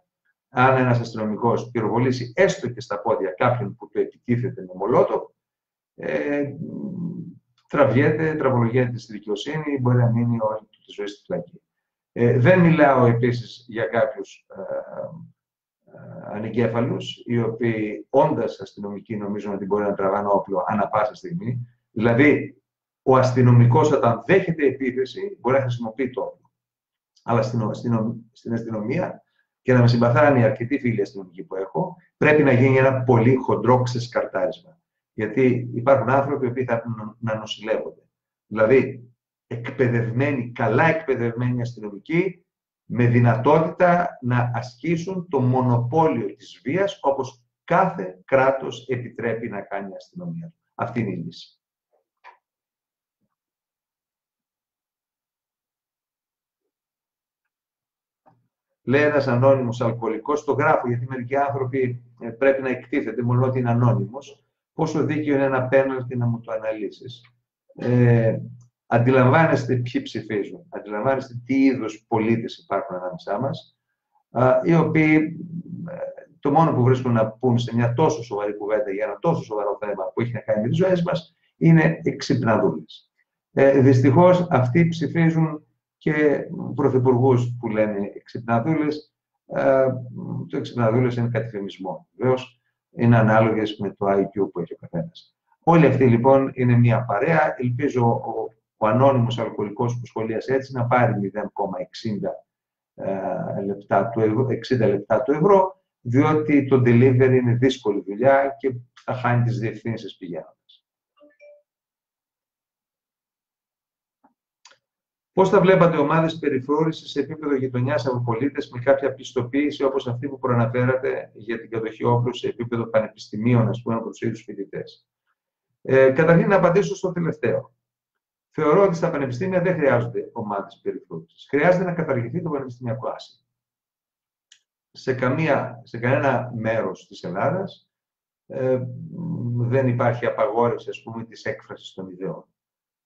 αν ένας αστυνομικός πυροβολήσει έστω και στα πόδια κάποιον που του επιτίθεται με μολότο, ε, τραβιέται, τραβολογιέται στη δικαιοσύνη, μπορεί να μείνει όλη του τη ζωή στη φυλακή. Ε, δεν μιλάω επίσης για κάποιους ε, ε, ανεγκέφαλους, οι οποίοι όντας αστυνομικοί νομίζουν ότι μπορεί να τραβάνε όπλο ανά πάσα στιγμή. Δηλαδή, ο αστυνομικός όταν δέχεται επίθεση μπορεί να χρησιμοποιεί το όπλο. Αλλά στην, στην αστυνομία, και να με συμπαθάνε οι αρκετοί φίλοι αστυνομικοί που έχω, πρέπει να γίνει ένα πολύ χοντρό ξεσκαρτάρισμα. Γιατί υπάρχουν άνθρωποι που θα έχουν να νοσηλεύονται. Δηλαδή, εκπαιδευμένοι, καλά εκπαιδευμένοι αστυνομικοί, με δυνατότητα να ασκήσουν το μονοπόλιο της βίας, όπως κάθε κράτος επιτρέπει να κάνει η αστυνομία. Αυτή είναι η λύση. Λέει ένας ανώνυμος αλκοολικός, το γράφω γιατί μερικοί άνθρωποι ε, πρέπει να εκτίθεται, μόνο ότι είναι ανώνυμος. Πόσο δίκαιο είναι ένα πέναλτι να μου το αναλύσεις. Ε, αντιλαμβάνεστε ποιοι ψηφίζουν, αντιλαμβάνεστε τι είδους πολίτες υπάρχουν ανάμεσά μας, οι οποίοι ε, το μόνο που βρίσκουν να πούν σε μια τόσο σοβαρή κουβέντα για ένα τόσο σοβαρό θέμα που έχει να κάνει με τις ζωές μας είναι εξυπναδούλες. Ε, Δυστυχώς αυτοί ψηφίζουν και πρωθυπουργούς που λένε εξυπναδούλες. Ε, το εξυπναδούλες είναι κατηφημισμό. Βεβαίως είναι ανάλογες με το IQ που έχει ο καθένας. Όλοι αυτοί λοιπόν είναι μια παρέα. Ελπίζω ο ο ανώνυμος αλκοολικός που σχολίασε έτσι να πάρει 0,60 ε, λεπτά του ευρώ, 60 λεπτά του ευρώ, διότι το delivery είναι δύσκολη δουλειά και θα χάνει τις διευθύνσεις πηγαίνοντας. Πώς θα βλέπατε ομάδες περιφόρησης σε επίπεδο γειτονιάς από πολίτες με κάποια πιστοποίηση όπως αυτή που προαναφέρατε για την κατοχή όπλου σε επίπεδο πανεπιστημίων, ας πούμε, από τους ίδιους φοιτητές; Ε, καταρχήν να απαντήσω στο τελευταίο. Θεωρώ ότι στα πανεπιστήμια δεν χρειάζονται ομάδες περιφρόνηση. Χρειάζεται να καταργηθεί το πανεπιστημιακό άσυλο. Σε, καμία, σε κανένα μέρος της Ελλάδας ε, δεν υπάρχει απαγόρευση ας πούμε, της έκφρασης των ιδεών.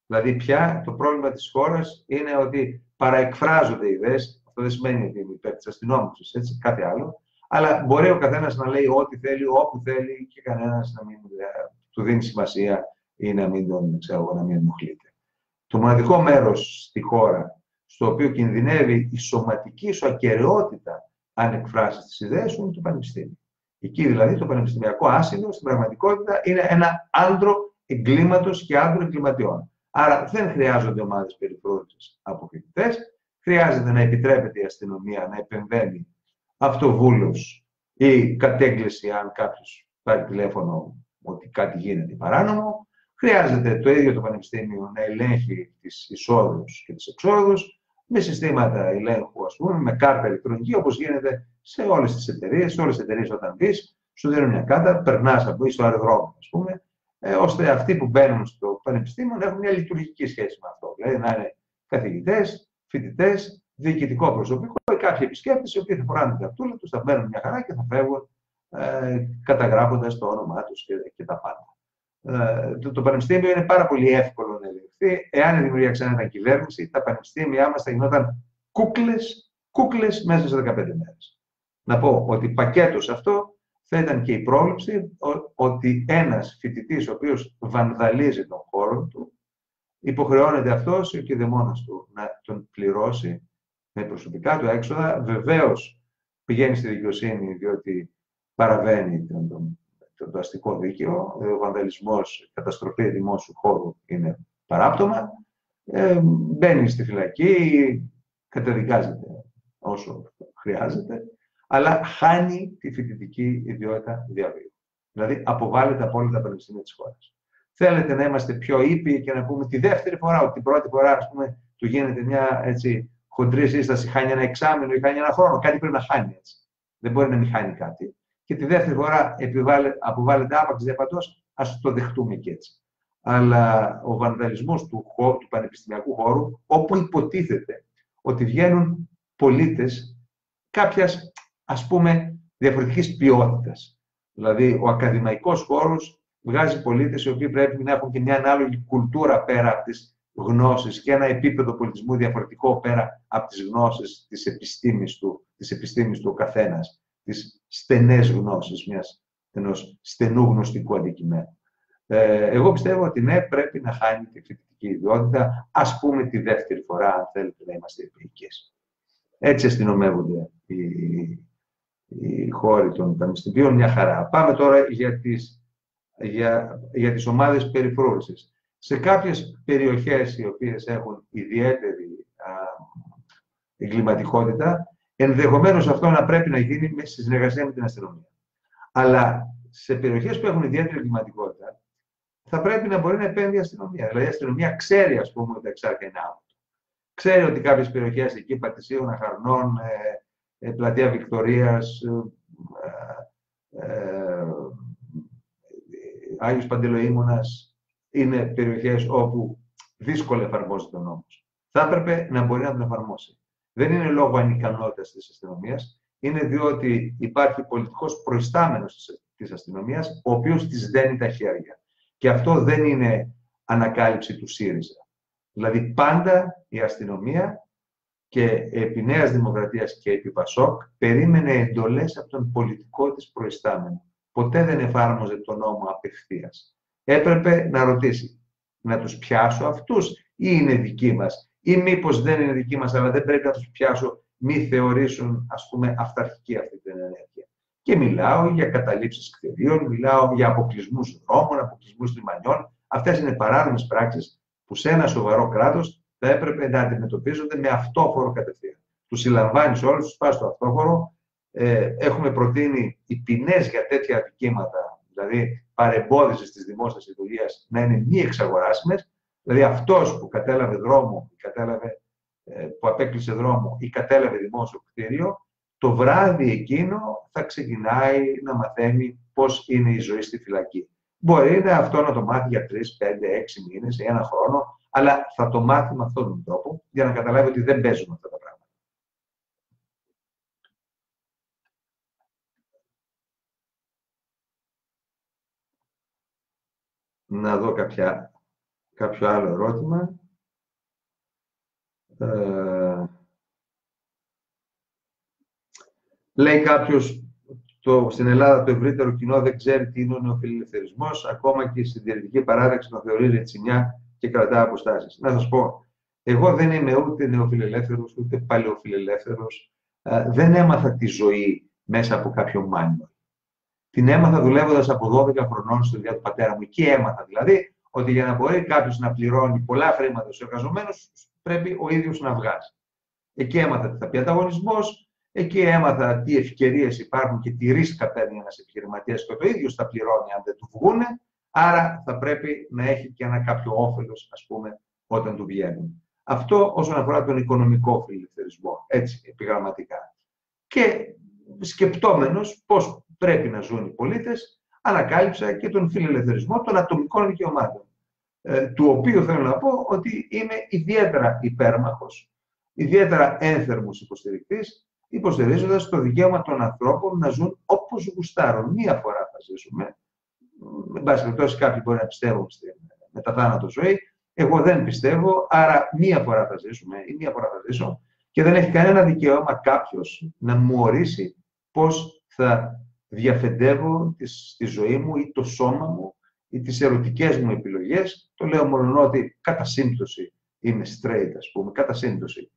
Δηλαδή πια το πρόβλημα της χώρας είναι ότι παραεκφράζονται ιδέες, αυτό δεν σημαίνει ότι είναι υπέρ της αστυνόμευσης, έτσι, κάτι άλλο, αλλά μπορεί ο καθένας να λέει ό,τι θέλει, όπου θέλει και κανένας να μην ε, του δίνει σημασία ή να μην τον, ξέρω, να μην ενοχλείται. Το μοναδικό μέρος στη χώρα στο οποίο κινδυνεύει η σωματική σου ακαιρεότητα αν εκφράσεις τις ιδέες σου είναι το πανεπιστήμιο. Εκεί δηλαδή το πανεπιστημιακό άσυλο στην πραγματικότητα είναι ένα άντρο εγκλήματος και άντρο εγκληματιών. Άρα δεν χρειάζονται ομάδες περιφρόνησης από φοιτητέ. Χρειάζεται να επιτρέπεται η αστυνομία να επεμβαίνει αυτοβούλος ή κατέγκληση αν κάποιος πάρει τηλέφωνο ότι κάτι γίνεται παράνομο Χρειάζεται το ίδιο το Πανεπιστήμιο να ελέγχει τις εισόδους και τις εξόδους με συστήματα ελέγχου, ας πούμε, με κάρτα ηλεκτρονική, όπως γίνεται σε όλες τις εταιρείες. Σε όλες τις εταιρείες, όταν μπεις, σου δίνουν μια κάρτα, περνάς από στο αεροδρόμιο, ας πούμε, ε, ώστε αυτοί που μπαίνουν στο Πανεπιστήμιο να έχουν μια λειτουργική σχέση με αυτό. Δηλαδή να είναι καθηγητές, φοιτητές, διοικητικό προσωπικό ή κάποιοι επισκέπτες, οι οποίοι θα φοράνε την καρτούλα τους, θα μπαίνουν μια χαρά και θα φεύγουν ε, καταγράφοντας το όνομά τους και, και τα πάντα. Ε, το, το πανεπιστήμιο είναι πάρα πολύ εύκολο να ελεγχθεί επιτευχθεί, εάν η δημιουργία ξανά ήταν κυβέρνηση, τα πανεπιστήμια μας θα γινόταν κούκλες κούκλες μέσα σε 15 μέρες. Να πω ότι πακέτος σε αυτό θα ήταν και η πρόληψη ότι ένας φοιτητής ο οποίος βανδαλίζει τον χώρο του, υποχρεώνεται αυτός και ο του να τον πληρώσει με προσωπικά του έξοδα. Βεβαίως πηγαίνει στη δικαιοσύνη διότι παραβαίνει τον, τον, τον, το αστικό δίκαιο. Ο βανδαλισμός, καταστροφή δημόσιου χώρου είναι παράπτωμα. Ε, μπαίνει στη φυλακή, καταδικάζεται όσο χρειάζεται, αλλά χάνει τη φοιτητική ιδιότητα διαβίου. Δηλαδή, αποβάλλεται από όλα τα πανεπιστήμια της χώρας. Θέλετε να είμαστε πιο ήπιοι και να πούμε τη δεύτερη φορά, ότι την πρώτη φορά, ας πούμε, του γίνεται μια έτσι, χοντρή σύσταση, χάνει ένα εξάμεινο ή χάνει ένα χρόνο. Κάτι πρέπει να χάνει έτσι. Δεν μπορεί να μην χάνει κάτι. Και τη δεύτερη φορά αποβάλλεται άπαξ διαπαντός, ας το δεχτούμε και έτσι. Αλλά ο βανδαλισμός του, του πανεπιστημιακού χώρου, όπου υποτίθεται ότι βγαίνουν πολίτες κάποιας ας πούμε διαφορετικής ποιότητας. Δηλαδή, ο ακαδημαϊκός χώρος βγάζει πολίτες οι οποίοι πρέπει να έχουν και μια ανάλογη κουλτούρα πέρα από τις γνώσεις και ένα επίπεδο πολιτισμού διαφορετικό πέρα από τις γνώσεις της επιστήμης του, της επιστήμης του ο καθένας, τις στενές γνώσεις μιας, ενός στενού γνωστικού αντικειμένου. Ε, εγώ πιστεύω ότι ναι, πρέπει να χάνει τη φοιτητική ιδιότητα, ας πούμε τη δεύτερη φορά, αν θέλετε να είμαστε επίκες. Έτσι αστυνομεύονται οι, οι χώροι των πανεπιστημίων, μια χαρά. Πάμε τώρα για τις, για, για τις ομάδες περιφρόρησης σε κάποιες περιοχές οι οποίες έχουν ιδιαίτερη α, εγκληματικότητα, ενδεχομένως αυτό να πρέπει να γίνει με συνεργασία με την αστυνομία. Αλλά σε περιοχές που έχουν ιδιαίτερη εγκληματικότητα, θα πρέπει να μπορεί να επέμβει η αστυνομία. Δηλαδή η αστυνομία ξέρει, ας πούμε, ότι τα εξάρτητα είναι άμετο. Ξέρει ότι κάποιες περιοχές εκεί, Πατησίων, Αχαρνών, ε, ε, Πλατεία Βικτορίας, ε, ε, ε Άγιος Παντελοήμονας, είναι περιοχές όπου δύσκολα εφαρμόζεται ο νόμος. Θα έπρεπε να μπορεί να τον εφαρμόσει. Δεν είναι λόγω ανικανότητας της αστυνομίας, είναι διότι υπάρχει πολιτικός προϊστάμενος της αστυνομίας, ο οποίος της δένει τα χέρια. Και αυτό δεν είναι ανακάλυψη του ΣΥΡΙΖΑ. Δηλαδή πάντα η αστυνομία και επί Νέας Δημοκρατίας και επί Πασόκ περίμενε εντολές από τον πολιτικό της προϊστάμενο. Ποτέ δεν εφάρμοζε τον νόμο απευθείας έπρεπε να ρωτήσει, να τους πιάσω αυτούς ή είναι δικοί μας; Ή μήπως δεν είναι δικοί μας αλλά δεν πρέπει να τους πιάσω μη θεωρήσουν ας πούμε αυταρχική αυτή την ενέργεια. Και μιλάω για καταλήψεις κτηρίων, μιλάω για αποκλεισμούς δρόμων, αποκλεισμούς λιμανιών. Αυτές είναι παράνομες πράξεις που σε ένα σοβαρό κράτος θα έπρεπε να αντιμετωπίζονται με αυτόφορο κατευθείαν. Τους συλλαμβάνεις όλους, τους πας στο αυτόφορο. Ε, έχουμε προτείνει οι ποινές για τέτοια αδικήματα, δηλαδή παρεμπόδιση της δημόσιας λειτουργία να είναι μη εξαγοράσιμες. Δηλαδή αυτός που κατέλαβε δρόμο, κατέλαβε, ε, που απέκλεισε δρόμο ή κατέλαβε δημόσιο κτίριο, το βράδυ εκείνο θα ξεκινάει να μαθαίνει πώς είναι η ζωή στη φυλακή. Μπορεί να αυτό να το μάθει για 3, 5, 6 μήνες ή ένα χρόνο, αλλά θα το μάθει με αυτόν τον τρόπο για να καταλάβει ότι δεν παίζουν αυτά τα πράγματα. να δω κάποια, κάποιο άλλο ερώτημα. Ε, λέει κάποιος, το, στην Ελλάδα το ευρύτερο κοινό δεν ξέρει τι είναι ο νεοφιλελευθερισμός, ακόμα και η συντηρητική παράδεξη τον θεωρεί ρετσινιά και κρατά αποστάσεις. Να σας πω, εγώ δεν είμαι ούτε νεοφιλελεύθερος, ούτε παλαιοφιλελεύθερος. Ε, δεν έμαθα τη ζωή μέσα από κάποιο μάνιο. Την έμαθα δουλεύοντας από 12 χρονών στο δουλειά του πατέρα μου. Εκεί έμαθα δηλαδή ότι για να μπορεί κάποιος να πληρώνει πολλά χρήματα στους εργαζομένους, πρέπει ο ίδιος να βγάζει. Εκεί έμαθα τι θα πει ανταγωνισμός, εκεί έμαθα τι ευκαιρίες υπάρχουν και τι ρίσκα παίρνει ένας επιχειρηματίας και το ίδιος θα πληρώνει αν δεν του βγούνε. Άρα θα πρέπει να έχει και ένα κάποιο όφελος, ας πούμε, όταν του βγαίνουν. Αυτό όσον αφορά τον οικονομικό φιλελευθερισμό, έτσι επιγραμματικά. Και σκεπτόμενος πώς πρέπει να ζουν οι πολίτες, ανακάλυψα και τον φιλελευθερισμό των ατομικών δικαιωμάτων. Ε, του οποίου θέλω να πω ότι είμαι ιδιαίτερα υπέρμαχος, ιδιαίτερα ένθερμος υποστηρικτής, υποστηρίζοντας το δικαίωμα των ανθρώπων να ζουν όπως γουστάρουν. Μία φορά θα ζήσουμε. Με πάση περιπτώσει, κάποιοι μπορεί να πιστεύουν στη μεταθάνατο ζωή. Εγώ δεν πιστεύω, άρα μία φορά θα ζήσουμε ή μία φορά θα ζήσω και δεν έχει κανένα δικαίωμα κάποιος να μου ορίσει πώς θα διαφεντεύω τη ζωή μου ή το σώμα μου ή τις ερωτικές μου επιλογές. Το λέω μόνο ότι κατά σύμπτωση είμαι straight, ας πούμε, κατά σύμπτωση.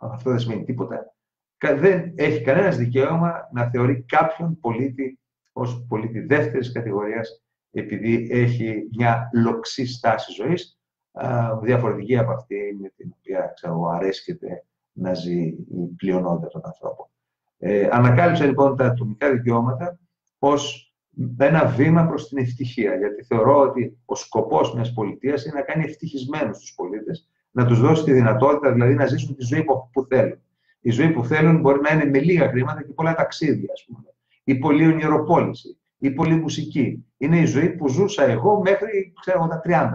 Αυτό δεν σημαίνει τίποτα. Δεν έχει κανένας δικαίωμα να θεωρεί κάποιον πολίτη ως πολίτη δεύτερης κατηγορίας επειδή έχει μια λοξή στάση ζωής, διαφορετική από αυτή με την οποία ξέρω, αρέσκεται να ζει η πλειονότητα των ανθρώπων. Ε, ανακάλυψα λοιπόν τα ατομικά δικαιώματα ως ένα βήμα προς την ευτυχία, γιατί θεωρώ ότι ο σκοπός μιας πολιτείας είναι να κάνει ευτυχισμένους τους πολίτες, να τους δώσει τη δυνατότητα δηλαδή να ζήσουν τη ζωή που θέλουν. Η ζωή που θέλουν μπορεί να είναι με λίγα χρήματα και πολλά ταξίδια, ας πούμε. Η πολλή ονειροπόληση, η πολλή μουσική. Είναι η ζωή που ζούσα εγώ μέχρι, ξέρω, τα 30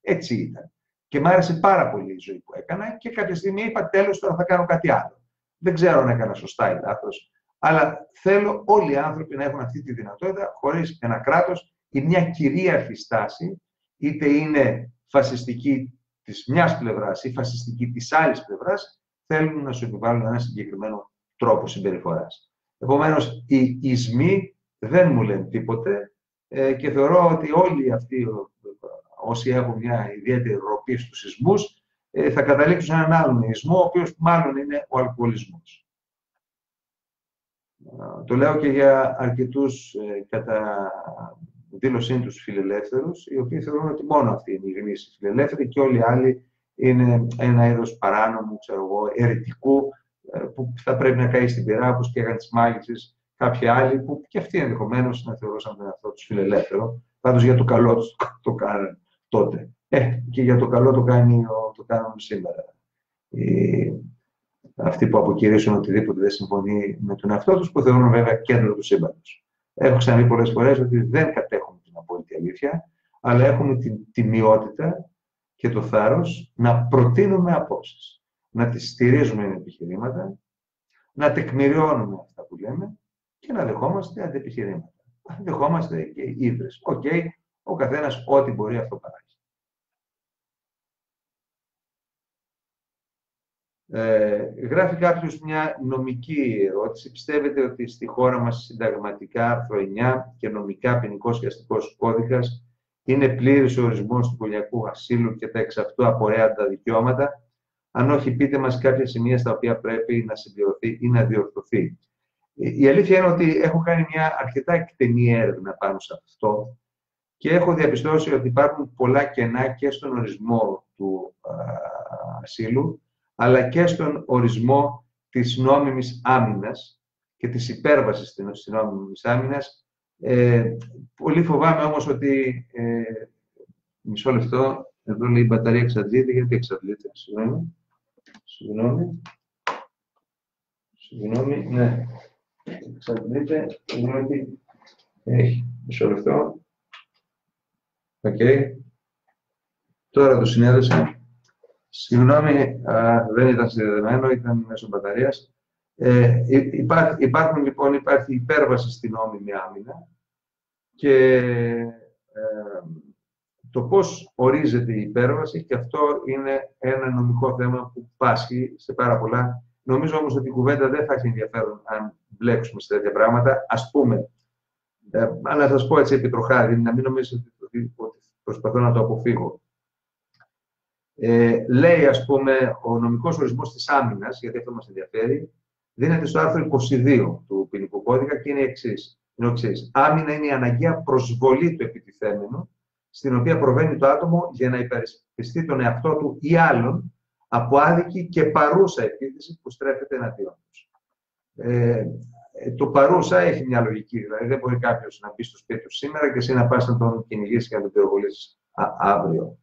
Έτσι ήταν. Και μου άρεσε πάρα πολύ η ζωή που έκανα και κάποια στιγμή είπα τέλος τώρα θα κάνω κάτι άλλο. Δεν ξέρω αν έκανα σωστά ή λάθος, αλλά θέλω όλοι οι άνθρωποι να έχουν αυτή τη δυνατότητα χωρίς ένα κράτος ή μια κυρίαρχη στάση, είτε είναι φασιστική της μιας πλευράς ή φασιστική της άλλης πλευράς, θέλουν να σου επιβάλλουν ένα συγκεκριμένο τρόπο συμπεριφοράς. Επομένως, οι ισμοί δεν μου λένε τίποτε ε, και θεωρώ ότι όλοι αυτοί όσοι έχουν μια ιδιαίτερη ροπή στους σεισμούς, ε, θα καταλήξουν σε έναν άλλον ισμό, ο οποίος μάλλον είναι ο αλκοολισμός. Το λέω και για αρκετούς ε, κατά δήλωσή τους φιλελεύθερους, οι οποίοι θεωρούν ότι μόνο αυτοί είναι οι γνήσιοι φιλελεύθεροι και όλοι οι άλλοι είναι ένα είδος παράνομου, ξέρω εγώ, ερετικού, ε, που θα πρέπει να καεί στην πειρά, όπως και έκανε τις μάγισσες κάποιοι άλλοι, που και αυτοί ενδεχομένως να θεωρούσαν τον εαυτό τους φιλελεύθερο, πάντως για το καλό τους <laughs> το κάνουν τότε. Ε, και για το καλό το, κάνει, το κάνουν σήμερα. Οι, αυτοί που αποκηρύσουν οτιδήποτε δεν συμφωνεί με τον εαυτό τους, που θεωρούν βέβαια κέντρο του σύμπαντος. Έχω ξαναδεί πολλές φορές ότι δεν κατέχουμε την απόλυτη αλήθεια, αλλά έχουμε την τιμιότητα και το θάρρος να προτείνουμε απόψεις, να τις στηρίζουμε με επιχειρήματα, να τεκμηριώνουμε αυτά που λέμε και να δεχόμαστε αντεπιχειρήματα. Δεχόμαστε και ύβρεις. Οκ, okay, ο καθένας ό,τι μπορεί αυτό παράγει. Ε, γράφει κάποιος μια νομική ερώτηση. Πιστεύετε ότι στη χώρα μας συνταγματικά άρθρο 9 και νομικά ποινικό και αστικό κώδικας είναι πλήρης ο ορισμός του οικιακού ασύλου και τα εξ αυτού απορρέοντα δικαιώματα; Αν όχι, πείτε μας κάποια σημεία στα οποία πρέπει να συμπληρωθεί ή να διορθωθεί. Η αλήθεια είναι ότι έχω κάνει μια αρκετά εκτενή έρευνα πάνω σε αυτό και έχω διαπιστώσει ότι υπάρχουν πολλά κενά και στον ορισμό του ασύλου, αλλά και στον ορισμό της νόμιμης άμυνας και της υπέρβασης της νόμιμης άμυνας. Ε, πολύ φοβάμαι όμως ότι... Ε, μισό λεπτό, εδώ λέει η μπαταρία εξαντλείται, γιατί εξαντλείται, συγγνώμη. Συγγνώμη. Συγγνώμη, ναι. Εξαντλείται, συγγνώμη, έχει. Μισό λεπτό. Okay. Τώρα το συνέδεσα. Συγγνώμη, δεν ήταν συνδεδεμένο, ήταν μέσω μπαταρίας. Ε, υπάρχουν λοιπόν, υπάρχει υπέρβαση στην νόμιμη άμυνα και ε, το πώς ορίζεται η υπέρβαση και αυτό είναι ένα νομικό θέμα που πάσχει σε πάρα πολλά. Νομίζω όμως ότι η κουβέντα δεν θα έχει ενδιαφέρον αν μπλέξουμε σε τέτοια πράγματα. Ας πούμε, ε, να σας πω έτσι επιτροχάρη, να μην νομίζετε ότι προσπαθώ να το αποφύγω. Ε, λέει, ας πούμε, ο νομικός ορισμός της άμυνας, γιατί αυτό μας ενδιαφέρει, δίνεται στο άρθρο 22 του ποινικού κώδικα και είναι, εξής, είναι ο εξής. Άμυνα είναι η αναγκαία προσβολή του επιτιθέμενου, στην οποία προβαίνει το άτομο για να υπερισπιστεί τον εαυτό του ή άλλον από άδικη και παρούσα επίθεση που στρέφεται εναντίον τους. Ε, ε, το παρούσα έχει μια λογική. Δηλαδή, δεν μπορεί κάποιος να μπει στο σπίτι του σήμερα και εσύ να πας να τον κυνηγήσεις και να τον πυροβολήσεις αύριο.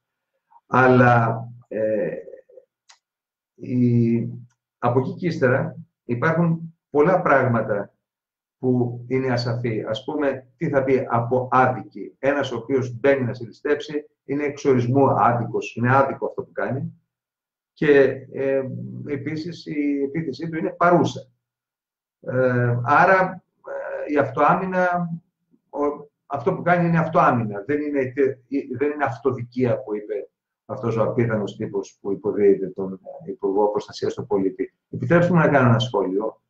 Αλλά ε, η, από εκεί και ύστερα υπάρχουν πολλά πράγματα που είναι ασαφή. Ας πούμε, τι θα πει από άδικη. Ένας ο οποίος μπαίνει να σε είναι εξορισμού άδικος. Είναι άδικο αυτό που κάνει. Και ε, επίσης η επίθεσή του είναι παρούσα. Ε, άρα ε, η αυτοάμυνα, αυτό που κάνει είναι αυτοάμυνα. Δεν είναι, δεν είναι αυτοδικία που είπε αυτός ο απίθανος τύπος που υποδίεται τον ε, Υπουργό Προστασίας του Πολίτη. Επιτρέψτε μου να κάνω ένα σχόλιο.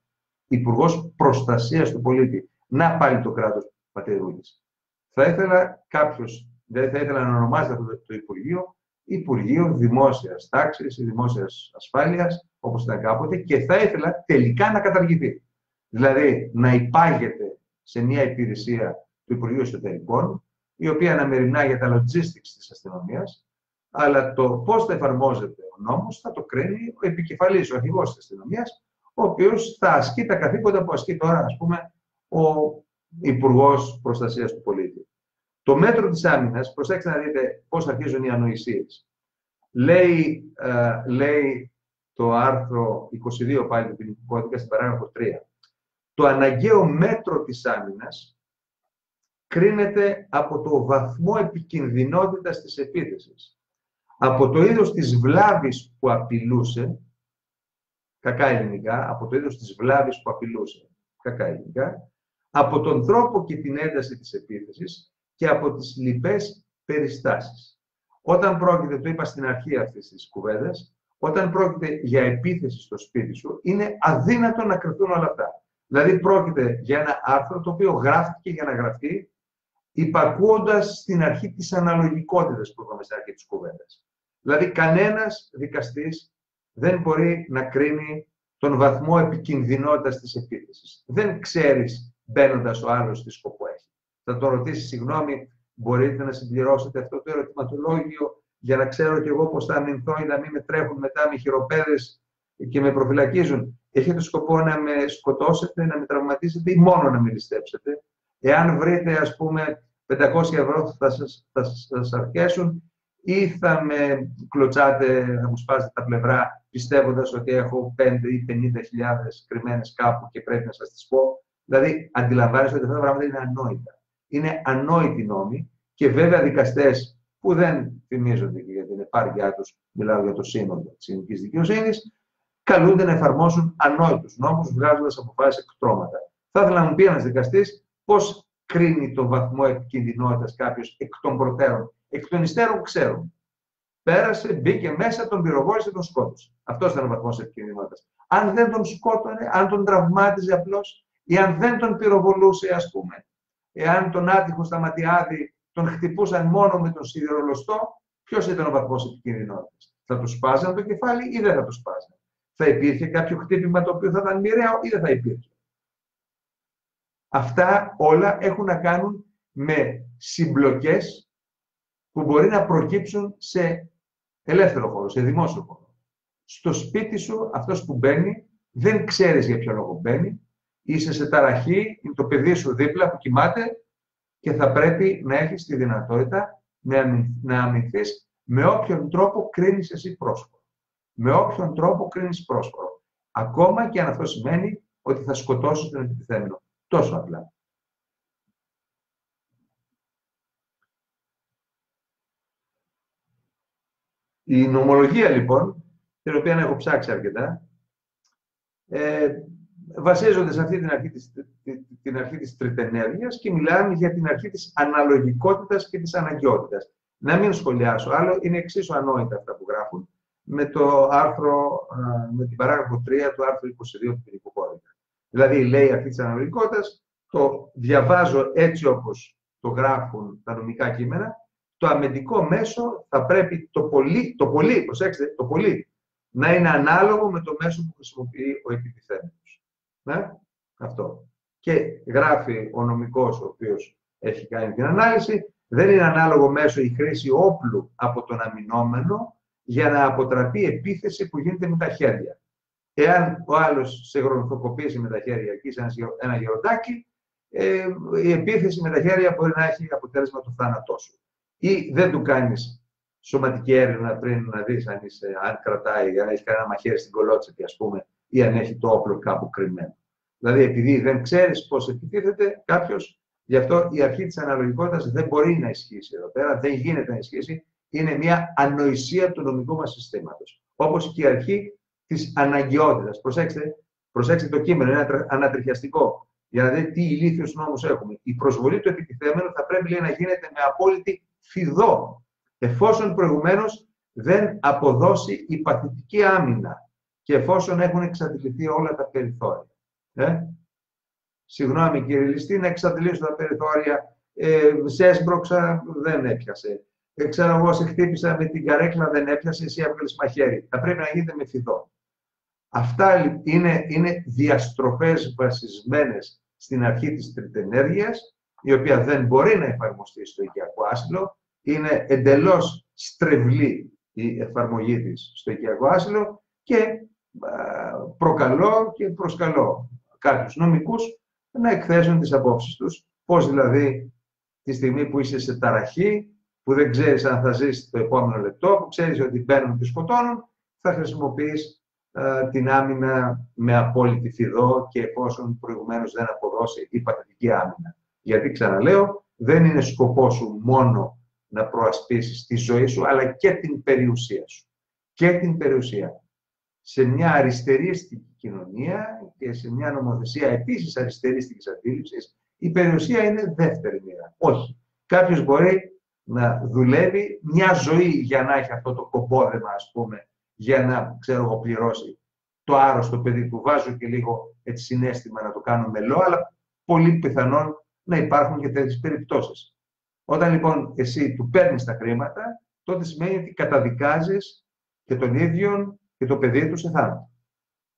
Υπουργός Προστασίας του Πολίτη. Να πάλι το κράτος πατερούλης. Θα ήθελα κάποιος, δεν θα ήθελα να ονομάζεται αυτό το Υπουργείο, Υπουργείο Δημόσιας Τάξης ή Δημόσιας Ασφάλειας, όπως ήταν κάποτε, και θα ήθελα τελικά να καταργηθεί. Δηλαδή να υπάγεται σε μια υπηρεσία του Υπουργείου Εσωτερικών, η οποία αναμεριμνά για τα logistics της αστυνομίας, αλλά το πώς θα εφαρμόζεται ο νόμος θα το κρίνει ο επικεφαλής, ο αρχηγός της αστυνομίας, ο οποίος θα ασκεί τα καθήκοντα που ασκεί τώρα, ας πούμε, ο Υπουργός Προστασίας του Πολίτη. Το μέτρο της άμυνας, προσέξτε να δείτε πώς αρχίζουν οι ανοησίες. Λέει, ε, λέει το άρθρο 22 πάλι του ποινικού κώδικα στην παράγραφο 3. Το αναγκαίο μέτρο της άμυνας κρίνεται από το βαθμό επικινδυνότητας της επίθεσης από το είδος της βλάβης που απειλούσε, κακά ελληνικά, από το είδος της βλάβης που απειλούσε, κακά ελληνικά, από τον τρόπο και την ένταση της επίθεσης και από τις λοιπές περιστάσεις. Όταν πρόκειται, το είπα στην αρχή αυτής της κουβέντας, όταν πρόκειται για επίθεση στο σπίτι σου, είναι αδύνατο να κρυφτούν όλα αυτά. Δηλαδή πρόκειται για ένα άρθρο το οποίο γράφτηκε για να γραφτεί υπακούοντας στην αρχή της αναλογικότητας που είπαμε στην αρχή της κουβέντας. Δηλαδή, κανένας δικαστής δεν μπορεί να κρίνει τον βαθμό επικινδυνότητας της επίθεσης. Δεν ξέρεις, μπαίνοντας ο άλλος, τι σκοπό έχει. Θα το ρωτήσει, συγγνώμη, μπορείτε να συμπληρώσετε αυτό το ερωτηματολόγιο για να ξέρω κι εγώ πώς θα αμυνθώ ή να μην με τρέχουν μετά με χειροπέδες και με προφυλακίζουν. Έχετε σκοπό να με σκοτώσετε, να με τραυματίσετε ή μόνο να με ληστέψετε; Εάν βρείτε, ας πούμε, 500 ευρώ θα σας, θα σας αρκέσουν ή θα με κλωτσάτε, θα μου σπάσετε τα πλευρά πιστεύοντας ότι έχω 5 ή 50 χιλιάδες κρυμμένες κάπου και πρέπει να σας τις πω. Δηλαδή, αντιλαμβάνεστε ότι αυτά τα πράγματα είναι ανόητα. Είναι ανόητοι νόμοι και βέβαια δικαστές που δεν θυμίζονται και για την επάρκειά τους, μιλάω για το σύνολο της ελληνικής δικαιοσύνης, καλούνται να εφαρμόσουν ανόητους νόμους, βγάζοντας αποφάσεις εκτρώματα. Θα ήθελα να μου πει ένας δικαστής πώς κρίνει τον βαθμό επικινδυνότητας κάποιος εκ των προτέρων εκ των υστέρων ξέρουν. Πέρασε, μπήκε μέσα, τον πυροβόλησε, τον σκότωσε. Αυτός ήταν ο βαθμός επικίνδυνοτητα. Αν δεν τον σκότωνε, αν τον τραυμάτιζε απλώς, ή αν δεν τον πυροβολούσε, ας πούμε, εάν τον άτυχο σταματιάδη τον χτυπούσαν μόνο με τον σιδηρολοστό, ποιος ήταν ο βαθμός επικίνδυνοτητα. Θα του σπάζαν το κεφάλι ή δεν θα του σπάζαν; Θα υπήρχε κάποιο χτύπημα το οποίο θα ήταν μοιραίο ή δεν θα υπήρχε; Αυτά όλα έχουν να κάνουν με συμπλοκές που μπορεί να προκύψουν σε ελεύθερο χώρο, σε δημόσιο χώρο. Στο σπίτι σου, αυτός που μπαίνει, δεν ξέρεις για ποιο λόγο μπαίνει, είσαι σε ταραχή, είναι το παιδί σου δίπλα που κοιμάται και θα πρέπει να έχεις τη δυνατότητα να αμυνθείς με όποιον τρόπο κρίνεις εσύ πρόσφορο. Με όποιον τρόπο κρίνεις πρόσφορο. Ακόμα και αν αυτό σημαίνει ότι θα σκοτώσεις τον επιτιθέμενο. Τόσο απλά. Η νομολογία λοιπόν, την οποία έχω ψάξει αρκετά, ε, βασίζονται σε αυτή την αρχή της, την αρχή της τριτενέργειας και μιλάμε για την αρχή της αναλογικότητας και της αναγκαιότητας. Να μην σχολιάσω άλλο, είναι εξίσου ανόητα αυτά που γράφουν με το άρθρο, με την παράγραφο 3 του άρθρου 22 του ποινικού κώδικα. Δηλαδή, λέει η αρχή της αναλογικότητας, το διαβάζω έτσι όπως το γράφουν τα νομικά κείμενα το αμυντικό μέσο θα πρέπει το πολύ, το πολύ, προσέξτε, το πολύ, να είναι ανάλογο με το μέσο που χρησιμοποιεί ο επιτιθέμενος. Ναι, αυτό. Και γράφει ο νομικός ο οποίος έχει κάνει την ανάλυση, δεν είναι ανάλογο μέσο η χρήση όπλου από τον αμυνόμενο για να αποτραπεί επίθεση που γίνεται με τα χέρια. Εάν ο άλλος σε γρονοθοκοπήσει με τα χέρια και είσαι ένα γεροντάκι, ε, η επίθεση με τα χέρια μπορεί να έχει αποτέλεσμα το θάνατό σου ή δεν του κάνεις σωματική έρευνα πριν να δεις αν, αν κρατάει, αν έχει κανένα μαχαίρι στην κολότσεπη, ας πούμε, ή αν έχει το όπλο κάπου κρυμμένο. Δηλαδή, επειδή δεν ξέρεις πώς επιτίθεται κάποιος, γι' αυτό η αρχή της αναλογικότητας δεν μπορεί να ισχύσει εδώ πέρα, δεν γίνεται να ισχύσει. Είναι μια ανοησία του νομικού μας συστήματος. Όπως και η αρχή της αναγκαιότητας. Προσέξτε, προσέξτε το κείμενο, είναι ανατριχιαστικό. Για να δείτε τι ηλίθιους νόμους έχουμε. Η προσβολή του επιτιθέμενου θα πρέπει λέει, να γίνεται με απόλυτη φιδό, εφόσον προηγουμένως δεν αποδώσει η παθητική άμυνα και εφόσον έχουν εξαντληθεί όλα τα περιθώρια. Ε; Συγγνώμη κύριε Ληστή, να εξαντλήσω τα περιθώρια. Ε, σε έσπρωξα, δεν έπιασε. Ε, ξέρω εγώ, σε χτύπησα με την καρέκλα, δεν έπιασε, εσύ έβγαλες μαχαίρι. Θα πρέπει να γίνεται με φιδό. Αυτά είναι, είναι διαστροφές βασισμένες στην αρχή της τριτενέργειας, η οποία δεν μπορεί να εφαρμοστεί στο οικιακό άσυλο. Είναι εντελώς στρεβλή η εφαρμογή της στο οικιακό άσυλο και προκαλώ και προσκαλώ κάποιους νομικούς να εκθέσουν τις απόψεις τους. Πώς δηλαδή τη στιγμή που είσαι σε ταραχή, που δεν ξέρεις αν θα ζεις το επόμενο λεπτό, που ξέρεις ότι μπαίνουν και σκοτώνουν, θα χρησιμοποιείς την άμυνα με απόλυτη φιδό και εφόσον προηγουμένως δεν αποδώσει η παθητική άμυνα. Γιατί, ξαναλέω, δεν είναι σκοπός σου μόνο να προασπίσεις τη ζωή σου, αλλά και την περιουσία σου. Και την περιουσία. Σε μια αριστερίστικη κοινωνία και σε μια νομοθεσία επίσης αριστερίστικης αντίληψης, η περιουσία είναι δεύτερη μοίρα. Όχι. Κάποιος μπορεί να δουλεύει μια ζωή για να έχει αυτό το κομπόδεμα, ας πούμε, για να, ξέρω εγώ, πληρώσει το άρρωστο παιδί του. Βάζω και λίγο έτσι συνέστημα να το κάνω μελό, αλλά πολύ πιθανόν να υπάρχουν και τέτοιες περιπτώσεις. Όταν λοιπόν εσύ του παίρνεις τα χρήματα, τότε σημαίνει ότι καταδικάζεις και τον ίδιο και το παιδί του σε θάνατο.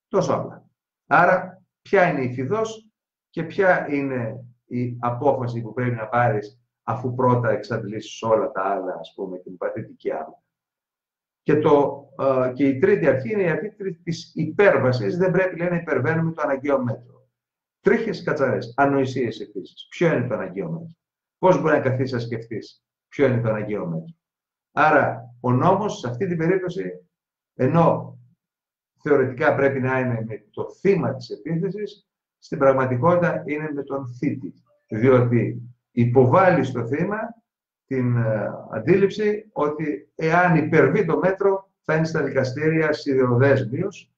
Τόσο απλά. Άρα, ποια είναι η φιδός και ποια είναι η απόφαση που πρέπει να πάρεις αφού πρώτα εξαντλήσεις όλα τα άλλα, ας πούμε, την παθητική άμυνα. Και, το, ε, και η τρίτη αρχή είναι η αρχή της υπέρβασης. Δεν πρέπει, λέει, να υπερβαίνουμε το αναγκαίο μέτρο. Τρίχες κατσαρές, ανοησίες επίσης. Ποιο είναι το αναγκαίο μέτρο; Πώς μπορεί να καθίσεις να σκεφτείς ποιο είναι το αναγκαίο μέτρο; Άρα, ο νόμος σε αυτή την περίπτωση, ενώ θεωρητικά πρέπει να είναι με το θύμα της επίθεσης, στην πραγματικότητα είναι με τον θήτη. Διότι υποβάλλει στο θύμα την ε, αντίληψη ότι εάν υπερβεί το μέτρο θα είναι στα δικαστήρια σιδηροδέσμιος ε,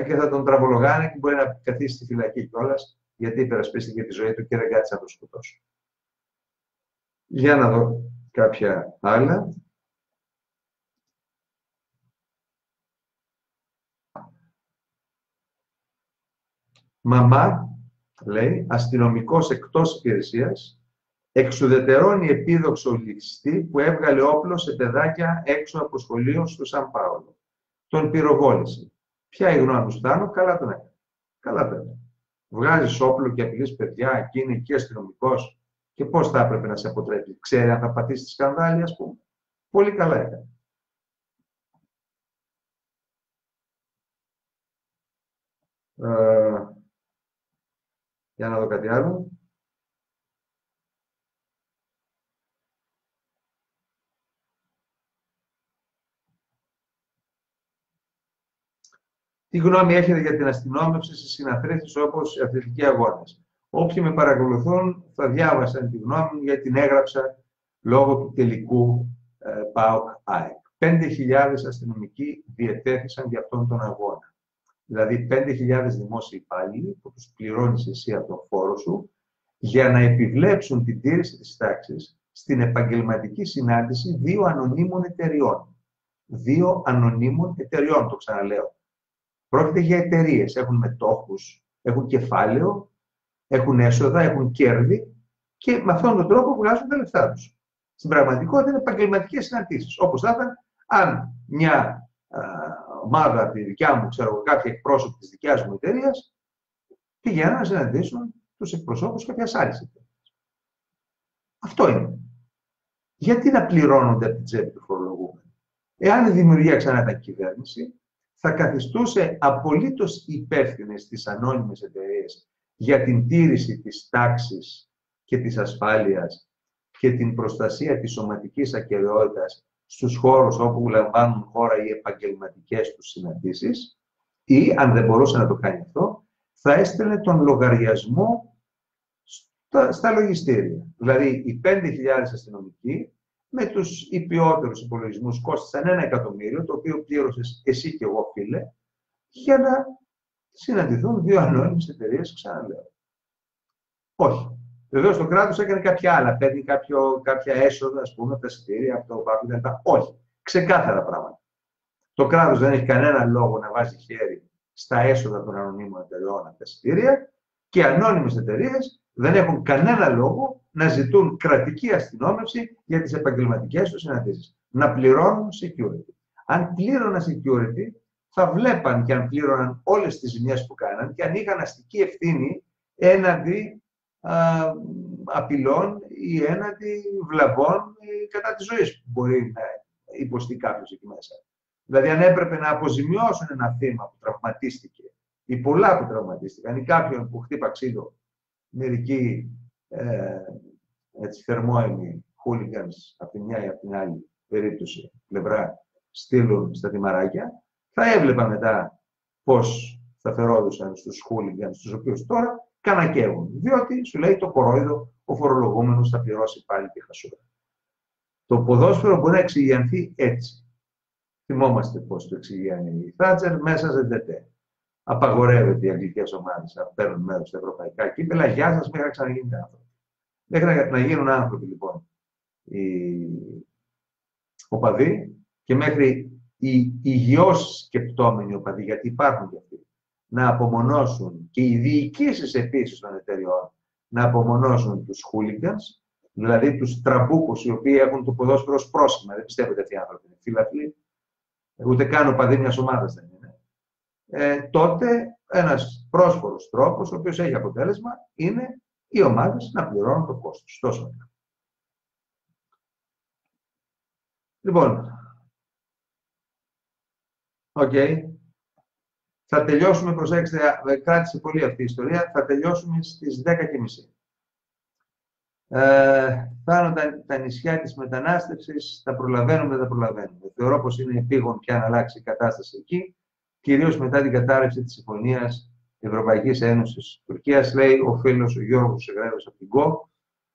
και θα τον τραβολογάνε και μπορεί να καθίσει στη φυλακή κιόλας γιατί υπερασπίστηκε τη ζωή του και δεν κάτσε να τον σκοτώσει. Για να δω κάποια άλλα. Μαμά, λέει, αστυνομικός εκτός υπηρεσίας, εξουδετερώνει επίδοξο ληστή που έβγαλε όπλο σε παιδάκια έξω από σχολείο στο Σαν Πάολο. Τον πυροβόλησε. Ποια η γνώμη σου, Τάνο, καλά τον έκανε. Καλά τον έκανε. Βγάζεις όπλο και απειλείς παιδιά, εκείνη και αστυνομικός, και πώς θα έπρεπε να σε αποτρέπει. Ξέρει αν θα πατήσεις τη σκανδάλη, ας πούμε. Πολύ καλά έκανε. Ε, για να δω κάτι άλλο. Τι γνώμη έχετε για την αστυνόμευση σε συναθρήσεις όπως οι αθλητικοί αγώνες; Όποιοι με παρακολουθούν θα διάβασαν τη γνώμη μου γιατί την έγραψα λόγω του τελικού ε, ΠΑΟΚ ΑΕΚ. 5.000 αστυνομικοί διετέθησαν για αυτόν τον αγώνα. Δηλαδή 5.000 δημόσιοι υπάλληλοι που τους πληρώνεις εσύ από τον φόρο σου για να επιβλέψουν την τήρηση της τάξης στην επαγγελματική συνάντηση δύο ανωνύμων εταιριών. Δύο ανωνύμων εταιριών, το ξαναλέω. Πρόκειται για εταιρείες. Έχουν μετόχους, έχουν κεφάλαιο, έχουν έσοδα, έχουν κέρδη και με αυτόν τον τρόπο βγάζουν τα λεφτά τους. Στην πραγματικότητα είναι επαγγελματικές συναντήσει. Όπως θα ήταν αν μια α, ομάδα τη δικιά μου, ξέρω κάποιοι εκπρόσωποι της δικιάς μου εταιρείας, πηγαίνουν να συναντήσουν τους εκπροσώπους κάποιας άλλης εταιρείας. Αυτό είναι. Γιατί να πληρώνονται από την τσέπη του φορολογούμενου; Εάν η δημιουργία ξανά ήταν κυβέρνηση, θα καθιστούσε απολύτως υπεύθυνες τις ανώνυμες εταιρείες για την τήρηση της τάξης και της ασφάλειας και την προστασία της σωματικής ακεραιότητας στους χώρους όπου λαμβάνουν χώρα οι επαγγελματικές τους συναντήσεις ή, αν δεν μπορούσε να το κάνει αυτό, θα έστελνε τον λογαριασμό στα, στα λογιστήρια. Δηλαδή, οι 5.000 αστυνομικοί με τους υπιότερους υπολογισμούς κόστησαν ένα εκατομμύριο, το οποίο πλήρωσες εσύ και εγώ, φίλε, για να συναντηθούν δύο ανώνυμες εταιρείες, ξαναλέω. Όχι. Βεβαίως το κράτος έκανε κάποια άλλα. Παίρνει κάποιο, κάποια έσοδα, ας πούμε, τα εισιτήρια από το ΠΑΠ κτλ. Όχι. ξεκάθαρα πράγματα. Το κράτος δεν έχει κανένα λόγο να βάζει χέρι στα έσοδα των ανωνύμων εταιρεών αυτά εισιτήρια και ανώνυμες εταιρείες δεν έχουν κανένα λόγο να ζητούν κρατική αστυνόμευση για τις επαγγελματικές τους συναντήσεις. Να πληρώνουν security. Αν πλήρωναν security, θα βλέπαν και αν πλήρωναν όλες τις ζημιές που κάναν και αν είχαν αστική ευθύνη έναντι α, απειλών ή έναντι βλαβών ή κατά της ζωής που μπορεί να υποστεί κάποιος εκεί μέσα. Δηλαδή, αν έπρεπε να αποζημιώσουν ένα θύμα που τραυματίστηκε ή πολλά που τραυματίστηκαν ή κάποιον που χτύπα ξύλο μερικοί ε, έτσι, θερμόαιμοι hooligans από τη μια ή από την άλλη περίπτωση πλευρά στείλουν στα τιμαράκια, θα έβλεπα μετά πώς θα φερόντουσαν στους hooligans, τους οποίους τώρα κανακεύουν. Διότι σου λέει το κορόιδο, ο φορολογούμενος θα πληρώσει πάλι τη χασούρα. Το ποδόσφαιρο μπορεί να εξηγιανθεί έτσι. Θυμόμαστε πώς το εξηγιάνει η Θάτσερ μέσα σε ΤΕΤΕ. Απαγορεύεται οι αγγλικές ομάδες να παίρνουν μέρος στα ευρωπαϊκά κύπελα. Γεια σας, μέχρι να ξαναγίνετε άνθρωποι. Μέχρι να γίνουν άνθρωποι λοιπόν οι οπαδοί και μέχρι οι υγιώς σκεπτόμενοι οπαδοί, γιατί υπάρχουν και αυτοί, να απομονώσουν και οι διοικήσεις επίσης των εταιριών να απομονώσουν τους hooligans, δηλαδή τους τραμπούκους οι οποίοι έχουν το ποδόσφαιρο ως πρόσχημα. Δεν πιστεύετε αυτοί οι άνθρωποι είναι φίλαθλοι, ούτε καν οπαδοί μιας ομάδας δεν είναι. Ε, τότε ένας πρόσφορος τρόπος, ο οποίος έχει αποτέλεσμα, είναι οι ομάδες να πληρώνουν το κόστος. Τόσο Λοιπόν, οκ. Okay. Θα τελειώσουμε, προσέξτε, κράτησε πολύ αυτή η ιστορία, θα τελειώσουμε στις 10.30. Ε, πάνω τα, τα νησιά της μετανάστευσης, τα προλαβαίνουμε, τα προλαβαίνουμε. Θεωρώ πως είναι επείγον πια να αλλάξει η κατάσταση εκεί, κυρίως μετά την κατάρρευση της Συμφωνίας Ευρωπαϊκής Ένωσης Τουρκίας, λέει ο φίλος ο Γιώργος Σεγρέβος από την ΚΟ,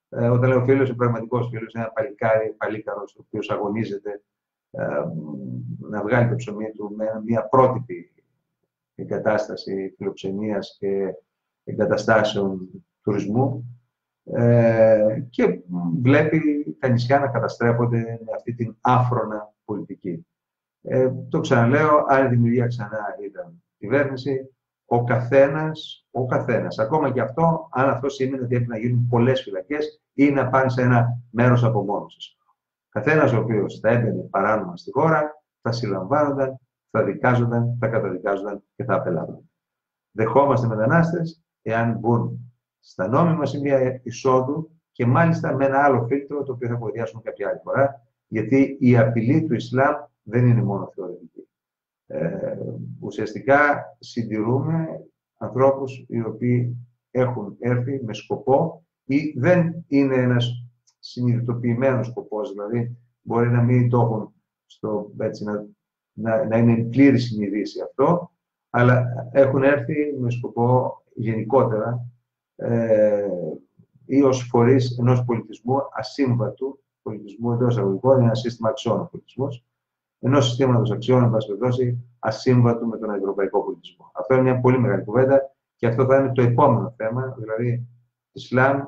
ε, όταν λέει ο φίλος, ο πραγματικός φίλος, ένα παλικάρι, παλίκαρος, ο οποίος αγωνίζεται ε, να βγάλει το ψωμί του με μια πρότυπη εγκατάσταση φιλοξενίας και εγκαταστάσεων τουρισμού. Ε, και βλέπει τα νησιά να καταστρέφονται με αυτή την άφρονα πολιτική. Ε, το ξαναλέω, αν η δημιουργία ξανά ήταν κυβέρνηση, ο καθένας, ο καθένας, ακόμα και αυτό, αν αυτό σημαίνει ότι πρέπει να γίνουν πολλές φυλακές ή να πάνε σε ένα μέρος απομόνωσης. Ο καθένας ο οποίος θα έμπαινε παράνομα στη χώρα, θα συλλαμβάνονταν, θα δικάζονταν, θα καταδικάζονταν και θα απελάβονταν. Δεχόμαστε μετανάστες, εάν μπουν στα νόμιμα σημεία εισόδου και μάλιστα με ένα άλλο φίλτρο το οποίο θα βοηθήσουμε κάποια άλλη φορά, γιατί η απειλή του Ισλάμ δεν είναι μόνο θεωρητική. Ε, ουσιαστικά συντηρούμε ανθρώπους οι οποίοι έχουν έρθει με σκοπό ή δεν είναι ένας συνειδητοποιημένος σκοπός, δηλαδή μπορεί να μην το έχουν στο, έτσι, να, να, να είναι πλήρη συνειδήση αυτό, αλλά έχουν έρθει με σκοπό γενικότερα ε, ή ως φορείς ενός πολιτισμού ασύμβατου, πολιτισμού εντός εισαγωγικών, είναι ένα σύστημα αξιών πολιτισμός, ενός συστήματος αξιών, εν πάση περιπτώσει, ασύμβατου με τον ευρωπαϊκό πολιτισμό. Αυτό είναι μια πολύ μεγάλη κουβέντα και αυτό θα είναι το επόμενο θέμα, δηλαδή Ισλάμ,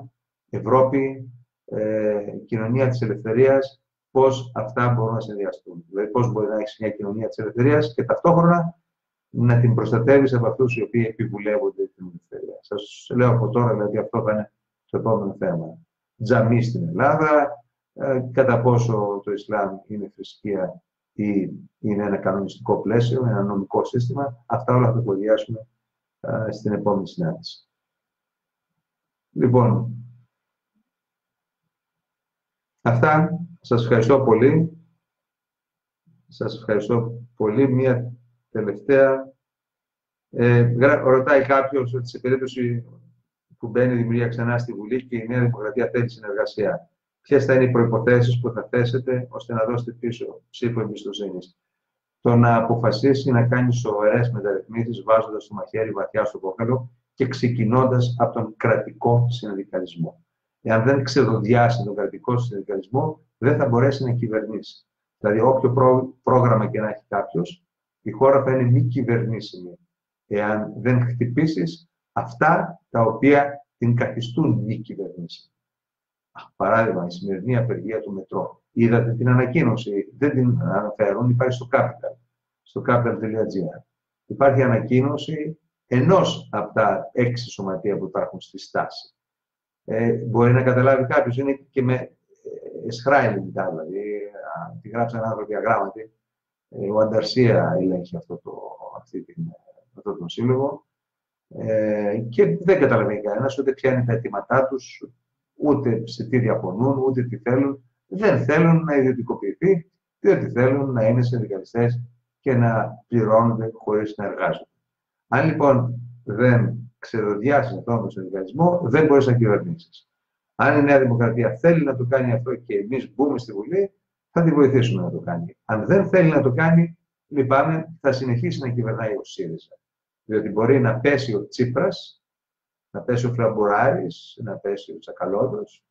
Ευρώπη, ε, κοινωνία της ελευθερίας, πώς αυτά μπορούν να συνδυαστούν. Δηλαδή, πώς μπορεί να έχεις μια κοινωνία της ελευθερίας και ταυτόχρονα να την προστατεύεις από αυτούς οι οποίοι επιβουλεύονται την ελευθερία. Σας λέω από τώρα, δηλαδή, αυτό θα είναι το επόμενο θέμα. Τζαμί στην Ελλάδα, ε, κατά πόσο το Ισλάμ είναι θρησκεία ή είναι ένα κανονιστικό πλαίσιο, ένα νομικό σύστημα. Αυτά όλα θα το ε, στην επόμενη συνάντηση. Λοιπόν, αυτά. Σας ευχαριστώ πολύ. Σας ευχαριστώ πολύ. Μία τελευταία. Ε, ρωτάει κάποιος ότι σε περίπτωση που μπαίνει η δημιουργία ξανά στη Βουλή και η Νέα Δημοκρατία θέλει συνεργασία, ποιες θα είναι οι προποθέσει που θα θέσετε ώστε να δώσετε πίσω ψήφο εμπιστοσύνης. Το να αποφασίσει να κάνει σοβαρές μεταρρυθμίσεις βάζοντας το μαχαίρι βαθιά στο κόκαλο και ξεκινώντας από τον κρατικό συνδικαλισμό. Εάν δεν ξεδοδιάσει τον κρατικό συνδικαλισμό, δεν θα μπορέσει να κυβερνήσει. Δηλαδή, όποιο πρόγραμμα και να έχει κάποιος, η χώρα θα είναι μη κυβερνήσιμη εάν δεν χτυπήσεις αυτά τα οποία την καθιστούν μη κυβερνήσιμη. Παράδειγμα, η σημερινή απεργία του μετρό. Είδατε την ανακοίνωση, δεν την αναφέρουν, υπάρχει στο Capital, στο capital.gr. Υπάρχει ανακοίνωση ενός από τα έξι σωματεία που υπάρχουν στη στάση. Ε, μπορεί να καταλάβει κάποιος, είναι και με ε, εσχρά ελληνικά, δηλαδή, τη γράψαν άνθρωποι αγράμματοι. Ε, ο Ανταρσία ελέγχει αυτό το, αυτή την, αυτό τον σύλλογο ε, και δεν καταλαβαίνει κανένας ούτε ποια είναι τα αιτήματά τους, ούτε σε τι διαφωνούν, ούτε τι θέλουν. Δεν θέλουν να ιδιωτικοποιηθεί, διότι θέλουν να είναι συνδικαλιστές και να πληρώνονται χωρίς να εργάζονται. Αν λοιπόν δεν ξεδοδιάσει αυτό τον συνδικαλισμό, δεν μπορεί να κυβερνήσεις. Αν η Νέα Δημοκρατία θέλει να το κάνει αυτό και εμείς μπούμε στη Βουλή, θα τη βοηθήσουμε να το κάνει. Αν δεν θέλει να το κάνει, λυπάμαι, θα συνεχίσει να κυβερνάει ο ΣΥΡΙΖΑ. Διότι μπορεί να πέσει ο Τσίπρας, να πέσει ο Φραμπουράρης, να πέσει ο Τσακαλώτος,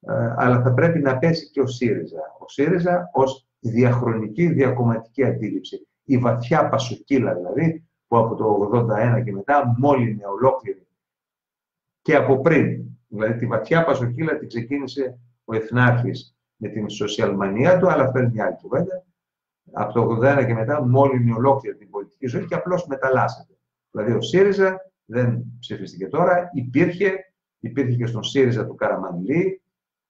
ε, αλλά θα πρέπει να πέσει και ο ΣΥΡΙΖΑ. Ο ΣΥΡΙΖΑ ως διαχρονική διακομματική αντίληψη. Η βαθιά πασοκύλα δηλαδή, που από το 81 και μετά μόλυνε ολόκληρη και από πριν. Δηλαδή τη βαθιά πασοκύλα την ξεκίνησε ο Εθνάρχης με την σοσιαλμανία του, αλλά αυτό είναι μια άλλη κουβέντα. Από το 81 και μετά μόλυνε ολόκληρη την πολιτική ζωή και απλώς μεταλλάσσεται. Δηλαδή ο ΣΥΡΙΖΑ δεν ψηφίστηκε τώρα, υπήρχε, υπήρχε και στον ΣΥΡΙΖΑ του Καραμανλή,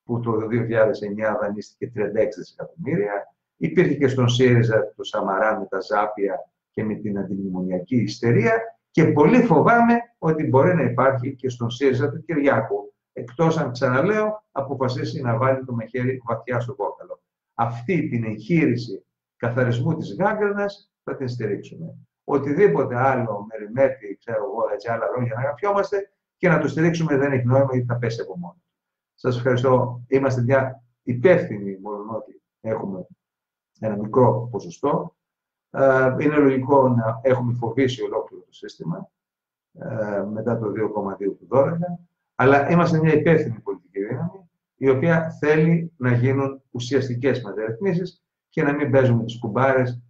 που το 2009 δανείστηκε 36 δισεκατομμύρια, υπήρχε και στον ΣΥΡΙΖΑ του Σαμαρά με τα Ζάπια και με την αντιμνημονιακή ιστερία. Και πολύ φοβάμαι ότι μπορεί να υπάρχει και στον ΣΥΡΙΖΑ του Κυριάκου, εκτός αν ξαναλέω αποφασίσει να βάλει το μαχαίρι βαθιά στο κόκαλο. Αυτή την εγχείρηση καθαρισμού της γάγκρανας θα την στηρίξουμε οτιδήποτε άλλο μεριμέτη, ξέρω εγώ, έτσι άλλα λόγια να αγαπιόμαστε και να το στηρίξουμε δεν έχει νόημα γιατί θα πέσει από μόνο. Σας ευχαριστώ. Είμαστε μια υπεύθυνοι, μόνο ότι έχουμε ένα μικρό ποσοστό. Ε, είναι λογικό να έχουμε φοβήσει ολόκληρο το σύστημα ε, μετά το 2,2 του 12, αλλά είμαστε μια υπεύθυνη πολιτική δύναμη η οποία θέλει να γίνουν ουσιαστικές μεταρρυθμίσεις και να μην παίζουμε τις κουμπάρες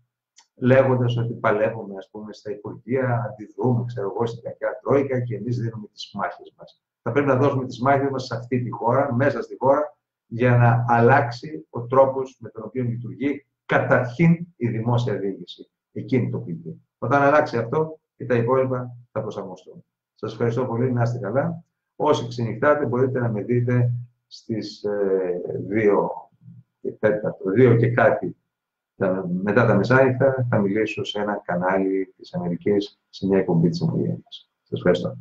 λέγοντας ότι παλεύουμε ας πούμε, στα Υπουργεία, αντιδρούμε, ξέρω εγώ, στην κακιά τρόικα και εμείς δίνουμε τις μάχες μας. Θα πρέπει να δώσουμε τις μάχες μας σε αυτή τη χώρα, μέσα στη χώρα, για να αλλάξει ο τρόπος με τον οποίο λειτουργεί καταρχήν η δημόσια διοίκηση. Εκείνη το κλειδί. Όταν αλλάξει αυτό και τα υπόλοιπα θα προσαρμοστούν. Σας ευχαριστώ πολύ, να είστε καλά. Όσοι ξενυχτάτε μπορείτε να με δείτε στις 2 ε, και 2 και κάτι μετά τα μεσάνυχτα θα μιλήσω σε ένα κανάλι της Αμερικής, σε μια εκπομπή της Ομογένειας. Σας ευχαριστώ.